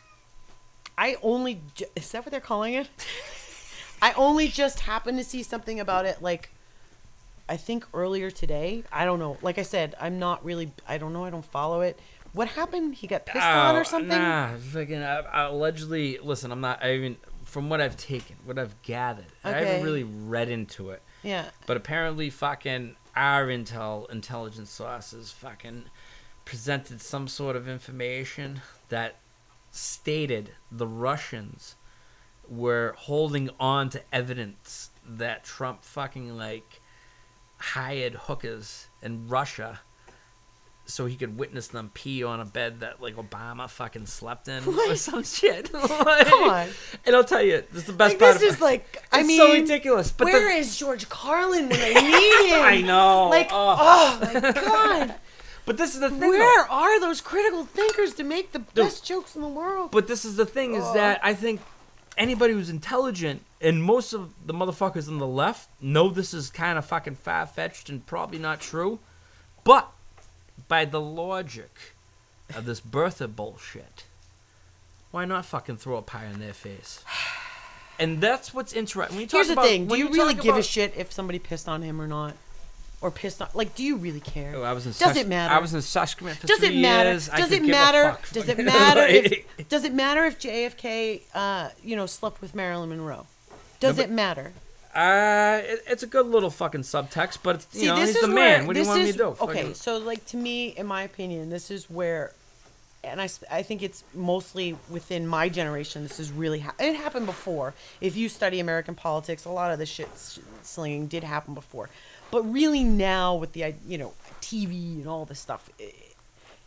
I only ju- is that what they're calling it? I only just happened to see something about it like I think earlier today. I don't know. Like I said, I'm not really I don't know. I don't follow it. What happened? He got pissed on Oh, or something? Nah, fucking. I, I allegedly, listen. I'm not. I even from what I've taken, what I've gathered. Okay. I haven't really read into it, Yeah. but apparently, fucking our intel intelligence sources fucking presented some sort of information that stated the Russians were holding on to evidence that Trump fucking like hired hookers in Russia so he could witness them pee on a bed that like Obama fucking slept in or What? some shit. Like- Come on. And I'll tell you, this is the best Like, part. this is like I mean so ridiculous. But Where the, is George Carlin when I need him? I know. Like, oh. oh my god. But this is the thing. though. Where are those critical thinkers to make the best jokes in the world? But this is the thing is that I think anybody who's intelligent and most of the motherfuckers on the left know this is kind of fucking far fetched and probably not true. But by the logic of this birther bullshit, why not fucking throw a pie in their face? And that's what's interesting. When you talk Here's the about, thing: Do when you really give a shit if somebody pissed on him or not, or pissed off. Like, do you really care? Oh, I was in Does it matter? I was in Sushcommit for Does it matter? years. Does it matter? Does it matter? If, does it matter if JFK, uh, you know, slept with Marilyn Monroe? Does but- it matter? Uh, it, it's a good little fucking subtext, but it's, you know, this he's is the where man. What do you this want me to do? Okay, Fucking- so like to me, in my opinion, this is where, and I, I think it's mostly within my generation. This is really ha- it happened before. If you study American politics, a lot of the shit slinging did happen before, but really now with the you know TV and all this stuff. i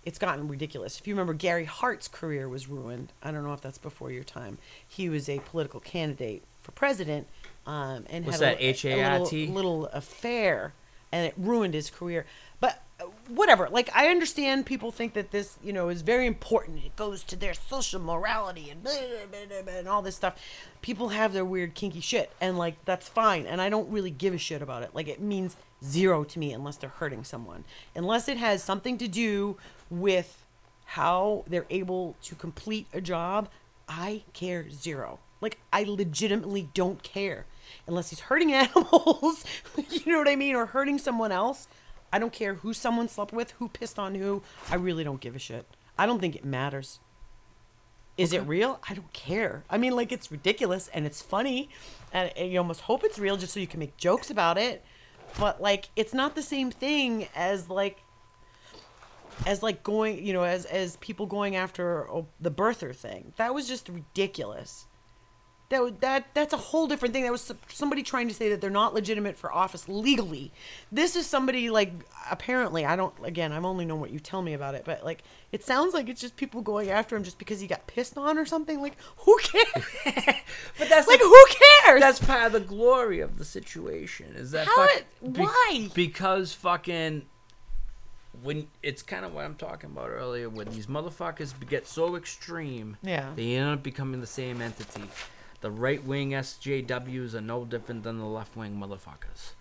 it's gotten ridiculous. If you remember, Gary Hart's career was ruined. I don't know if that's before your time. He was a political candidate for president, um, and What's had that, a, a little, little affair, and it ruined his career. But uh, whatever. Like I understand people think that this, you know, is very important. It goes to their social morality and blah, blah, blah, and all this stuff. People have their weird kinky shit, and like that's fine. And I don't really give a shit about it. Like it means zero to me unless they're hurting someone, unless it has something to do with how they're able to complete a job. I care zero. Like I legitimately don't care. unless he's hurting animals, you know what I mean, or hurting someone else. I don't care who someone slept with, who pissed on who. I really don't give a shit. I don't think it matters. Is it real? I don't care. I mean, like it's ridiculous and it's funny, and, and you almost hope it's real just so you can make jokes about it. But like, it's not the same thing as like, as like going, you know, as as people going after oh, the birther thing. That was just ridiculous. That that that's a whole different thing. That was somebody trying to say that they're not legitimate for office legally. This is somebody like apparently I don't. Again, I've only known what you tell me about it, but like it sounds like it's just people going after him just because he got pissed on or something. Like who cares? But that's like the- who cares? That's part of the glory of the situation. Is that How fuck- it- why? Because fucking when it's kind of what I'm talking about earlier. When these motherfuckers get so extreme, Yeah. they end up becoming the same entity. The right wing SJWs are no different than the left wing motherfuckers.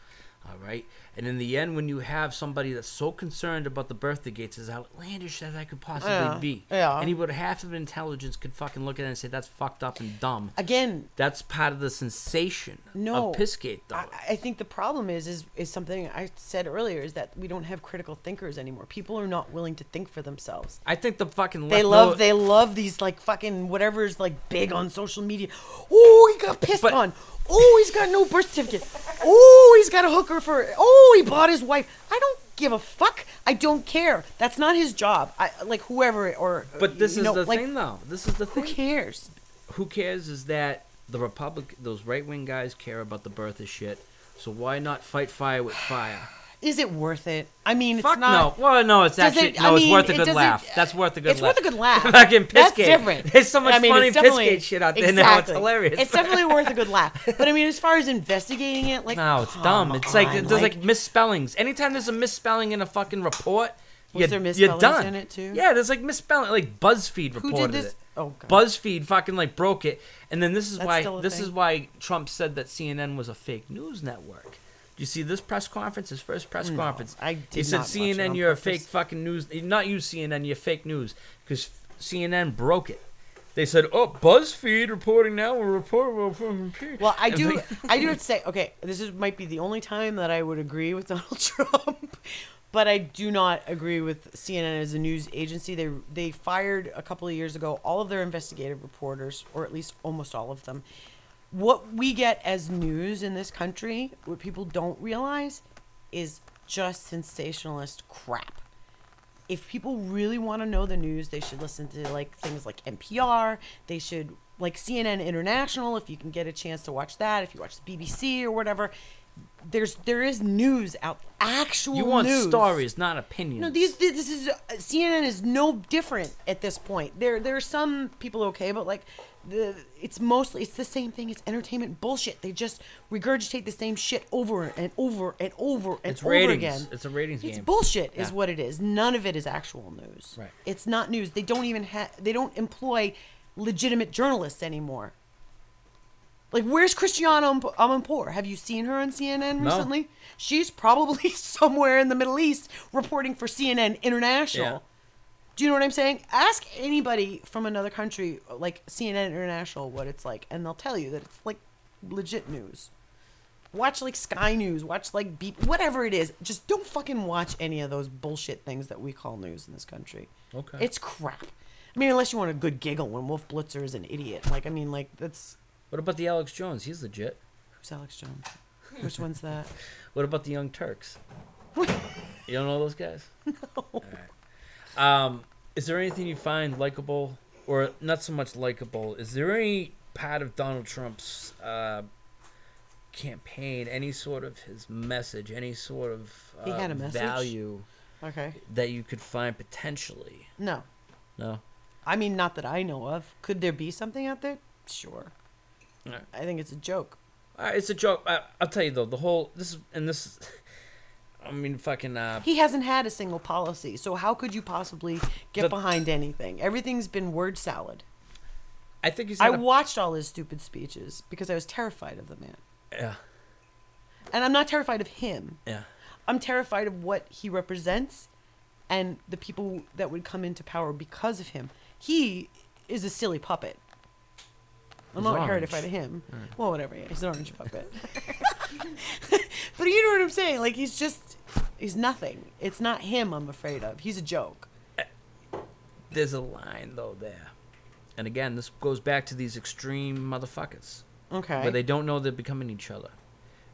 All right, and in the end, when you have somebody that's so concerned about the birthday gates, as outlandish as that could possibly Yeah, be, yeah. any with half of intelligence could fucking look at it and say that's fucked up and dumb. Again, That's part of the sensation No, of Pissgate, though. I, I think the problem is is is something I said earlier is that we don't have critical thinkers anymore. People are not willing to think for themselves. I think the fucking They love know- they love these like fucking whatever's like big on social media. Oh, he got pissed But- on. Oh, he's got no birth certificate. Oh, he's got a hooker for. Oh, he bought his wife. I don't give a fuck. I don't care. That's not his job. I like whoever or. But this is know, the like, thing, though. This is the Who thing. cares? Who cares is that the Republic, those right wing guys care about the birth of shit. So why not fight fire with fire? Is it worth it? I mean, it's Fuck not. no. Well, no, it's Does actually it- no. I it's worth a good doesn't- laugh. That's worth a good it's laugh. worth a good laugh. Fucking That's different. There's so much I mean, funny it's definitely- shit out there now. It's hilarious. It's definitely worth a good laugh. But I mean, as far as investigating it, like no, it's dumb. It's like on, there's like, misspellings. Anytime there's a misspelling in a fucking report, you're, you're done. in it, too? Yeah, there's like misspelling. Like BuzzFeed who reported did this? it. Oh god. BuzzFeed fucking like broke it, and then this is That's why this thing. is why Trump said that CNN was a fake news network. You see this press conference? His first press No, conference. I he said not CNN, you're a fake fucking news. Not you, CNN, you're fake news because CNN broke it. They said, "Oh, BuzzFeed reporting now. We're reporting." Well, I do. I do have to say, okay, this is might be the only time that I would agree with Donald Trump, but I do not agree with CNN as a news agency. They they fired a couple of years ago all of their investigative reporters, or at least almost all of them. What we get as news in this country, what people don't realize, is just sensationalist crap if people really want to know the news, they should listen to like things like NPR. They should like CNN International if you can get a chance to watch that. If you watch the BBC or whatever, there's there is news out actual You want news. stories, not opinions. No, these this is uh, CNN is no different at this point. There there are some people okay, but like the it's mostly it's the same thing. It's entertainment bullshit. They just regurgitate the same shit over and over and over and It's over ratings. again. It's a ratings game. It's game. bullshit, is what it is. None of it is actual news. Right. It's not news. They don't even have. They don't employ legitimate journalists anymore. Like, where's Christiana Amanpour? Have you seen her on CNN recently? No. recently? She's probably somewhere in the Middle East reporting for CNN International. Yeah. Do you know what I'm saying? Ask anybody from another country, like CNN International, what it's like, and they'll tell you that it's like legit news. Watch like Sky News, watch like Beep, whatever it is. Just don't fucking watch any of those bullshit things that we call news in this country. Okay. It's crap. I mean, unless you want a good giggle when Wolf Blitzer is an idiot. Like, I mean, like, that's. What about the Alex Jones? He's legit. Who's Alex Jones? Which one's that? What about the Young Turks? you don't know those guys? No. Um, is there anything you find likable, or not so much likable? Is there any part of Donald Trump's uh, campaign, any sort of his message, any sort of uh, He had a message? value Okay. that you could find potentially? No. No. I mean, not that I know of. Could there be something out there? Sure. Alright. I think it's a joke. Uh, it's a joke. I, I'll tell you though, the whole this is and this. I mean, fucking. Uh, He hasn't had a single policy, so how could you possibly get The- behind anything? Everything's been word salad. I think he's. I watched all his stupid speeches because I was terrified of the man. Yeah. And I'm not terrified of him. Yeah. I'm terrified of what he represents and the people that would come into power because of him. He is a silly puppet. I'm He's not terrified orange. of him. Alright. Well, whatever. Yeah, he's an orange puppet. but you know what I'm saying? Like he's just he's nothing. It's not him I'm afraid of. He's a joke. There's a line though there, and again, this goes back to these extreme motherfuckers Okay. where they don't know they're becoming each other.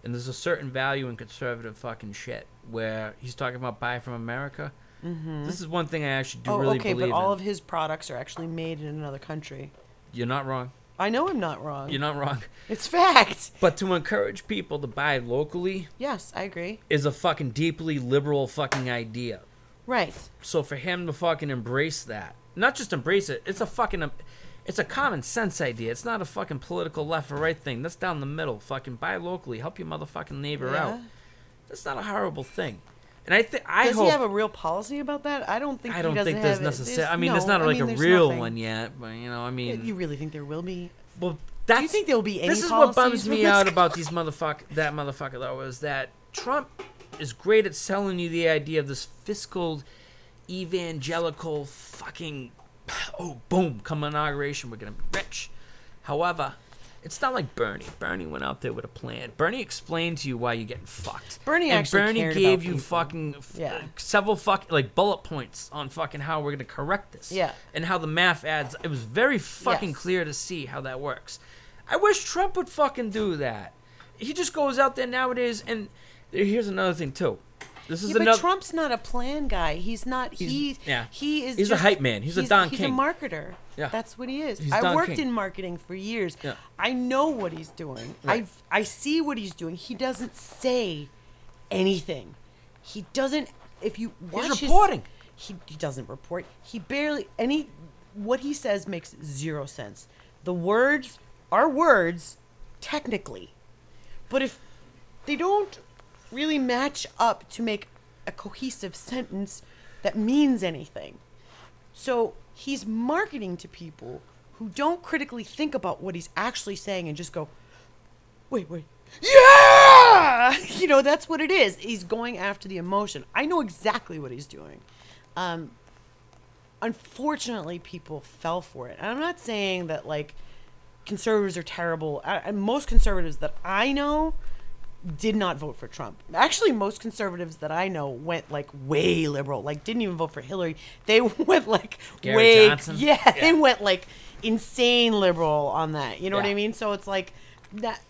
And there's a certain value in conservative fucking shit where he's talking about buy from America. mm-hmm. This is one thing I actually do oh, really okay, believe but all in. of his products are actually made in another country. You're not wrong. I know I'm not wrong. You're not wrong. It's fact. But to encourage people to buy locally Yes, I agree. is a fucking deeply liberal fucking idea. Right. So for him to fucking embrace that, not just embrace it, it's a fucking, it's a common sense idea. It's not a fucking political left or right thing. That's down the middle. Fucking buy locally, help your motherfucking neighbor Yeah. out. That's not a horrible thing. And I think I Does hope he have a real policy about that? I don't think. I don't think there's necessarily. I mean, there's no, not I like mean, a real nothing. one yet, but you know, I mean, You really think there will be? well, that's Do you think there will be any this is what bums me out about these motherfucker that motherfucker though is that Trump is great at selling you the idea of this fiscal evangelical fucking oh boom come inauguration we're gonna be rich however it's not like bernie bernie went out there with a plan bernie explained to you why you're getting fucked Bernie and actually bernie cared gave about you people. fucking f- Yeah. several fuck like bullet points on fucking how we're gonna correct this Yeah. and how the math adds it was very fucking Yes. clear to see how that works i wish trump would fucking do that he just goes out there nowadays and here's another thing too this is Yeah, but another Trump's not a plan guy. He's not. He's- he. yeah. He is. He's a just- hype man. He's a Don He's King. a marketer. Yeah. That's what he is. He's I Don worked King. in marketing for years. Yeah. I know what he's doing. Right. I I see what he's doing. He doesn't say anything. He doesn't. If you watch his- reporting. he, he doesn't report. He barely any. What he says makes zero sense. The words are words, technically, but if they don't really match up to make a cohesive sentence that means anything. So he's marketing to people who don't critically think about what he's actually saying and just go, wait, wait. Yeah! You know, that's what it is. He's going after the emotion. I know exactly what he's doing. Um, unfortunately, people fell for it. And I'm not saying that, like, conservatives are terrible. I, and most conservatives that I know did not vote for Trump. Actually, most conservatives that I know went like way liberal, like didn't even vote for Hillary. They went like Gary way Johnson? Yeah, Yeah. they went like insane liberal on that. You know what I mean? So it's like that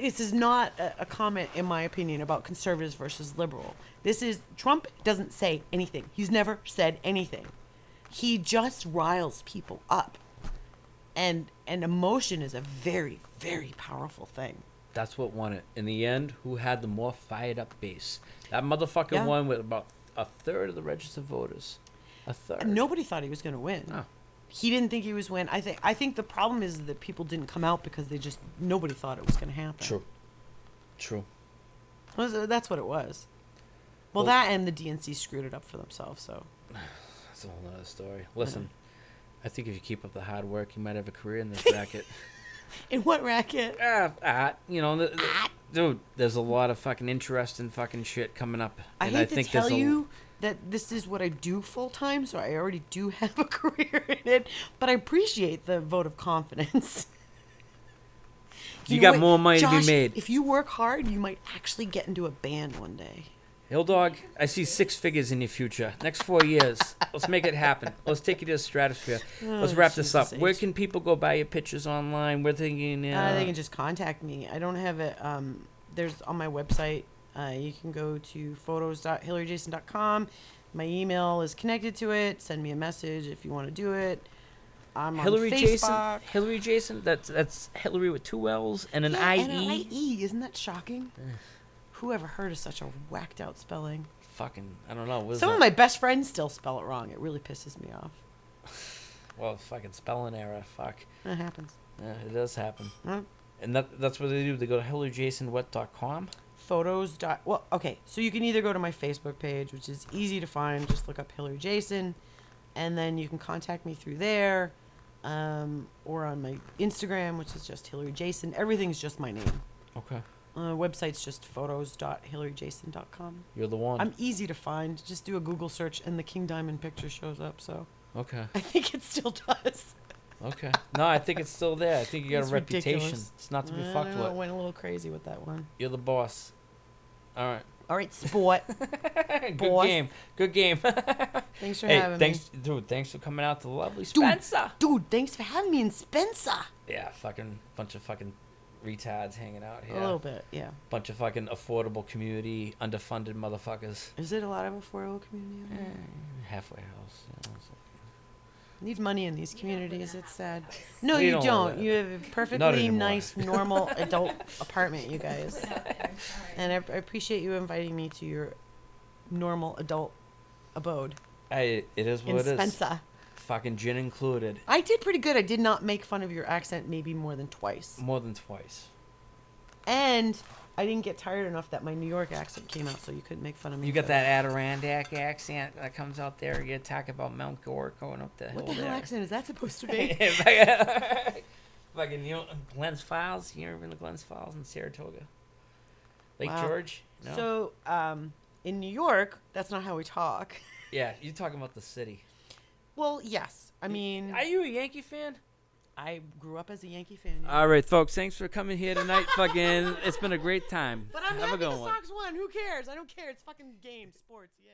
this is not a, a comment in my opinion about conservatives versus liberal. This is Trump doesn't say anything. He's never said anything. He just riles people up. And and emotion is a very very powerful thing. That's what won it. In the end, who had the more fired up base? That motherfucker Yeah. won with about a third of the registered voters. A third. Nobody thought he was going to win. No. He didn't think he was win. I think I think the problem is that people didn't come out because they just nobody thought it was going to happen. True. True. That's what it was. Well, Well- that and the DNC screwed it up for themselves. So That's a whole other story. Listen, I think if you keep up the hard work, you might have a career in this racket. In what racket? ah, ah, you know, the, the- dude, there's a lot of fucking interesting fucking shit coming up. I and hate I to tell you that this is what I do full time, so I already do have a career in it. But I appreciate the vote of confidence. You know got what? more money to be made. If you work hard, you might actually get into a band one day. Hill Dog, I see six figures in your future. Next four years. Let's make it happen. Let's take you to the stratosphere. Let's Oh, wrap this up. Jesus Where can people go buy your pictures online? We're thinking. Uh, Uh, they can just contact me. I don't have it. Um, there's on my website. Uh, you can go to photos.hillaryjason.com. My email is connected to it. Send me a message if you want to do it. I'm Hillary on Jason. Hillary Jason. That's that's Hillary with two L's and an Yeah, I and an E. IE. Isn't that shocking? Who ever heard of such a whacked out spelling? Fucking, I don't know. What is Some that? of my best friends still spell it wrong. It really pisses me off. well, fucking spelling error. Fuck. That happens. Yeah, it does happen. Huh? And that that's what they do. They go to hillaryjasonwhat.com. photos dot well okay so you can either go to my facebook page which is easy to find just look up hillary jason and then you can contact me through there um, or on my instagram which is just hillary jason everything's just my name Okay. Uh, website's just photos.hillaryjason.com You're the one. i'm easy to find just do a google search and the king diamond picture shows up so okay. i think it still does Okay. No, I think it's still there. I think you got It's a reputation. ridiculous. It's not to be I fucked know, with. Went a little crazy with that one. You're the boss. All right. All right, sport. Good Boss. game. Good game. Thanks for hey, having thanks, me. dude. Thanks for coming out to the lovely Dude. Spencer. Dude, thanks for having me in Spencer. Yeah, fucking bunch of fucking retards hanging out here. A little bit, yeah. Bunch of fucking affordable community, underfunded motherfuckers. Is it a lot of affordable community? Eh, halfway house. You know, so- Need money in these You don't live in communities. It's sad. No, We you don't don't. You have a perfectly nice, normal adult apartment, you guys. Live out there. All right. And I, I appreciate you inviting me to your normal adult abode I, it is in what it is. Spencer. Fucking gin included. I did pretty good. I did not make fun of your accent maybe more than twice. More than twice. And I didn't get tired enough that my New York accent came out, so you couldn't make fun of me. You got that Adirondack accent that comes out there. You talk about Mount Gore going up the hill What the hell there. accent is that supposed to be? Fucking, you know, Glens Falls. You ever been to Glens Falls in Saratoga? Lake Wow. George? No? So, um, in New York, that's not how we talk. yeah, you're talking about the city. Well, yes. I mean, Are you a Yankee fan? I grew up as a Yankee fan. yeah. All right, folks. Thanks for coming here tonight. fucking, it's been a great time. but I'm Have a happy good the one. Sox won. Who cares? I don't care. It's fucking game, sports. Yay.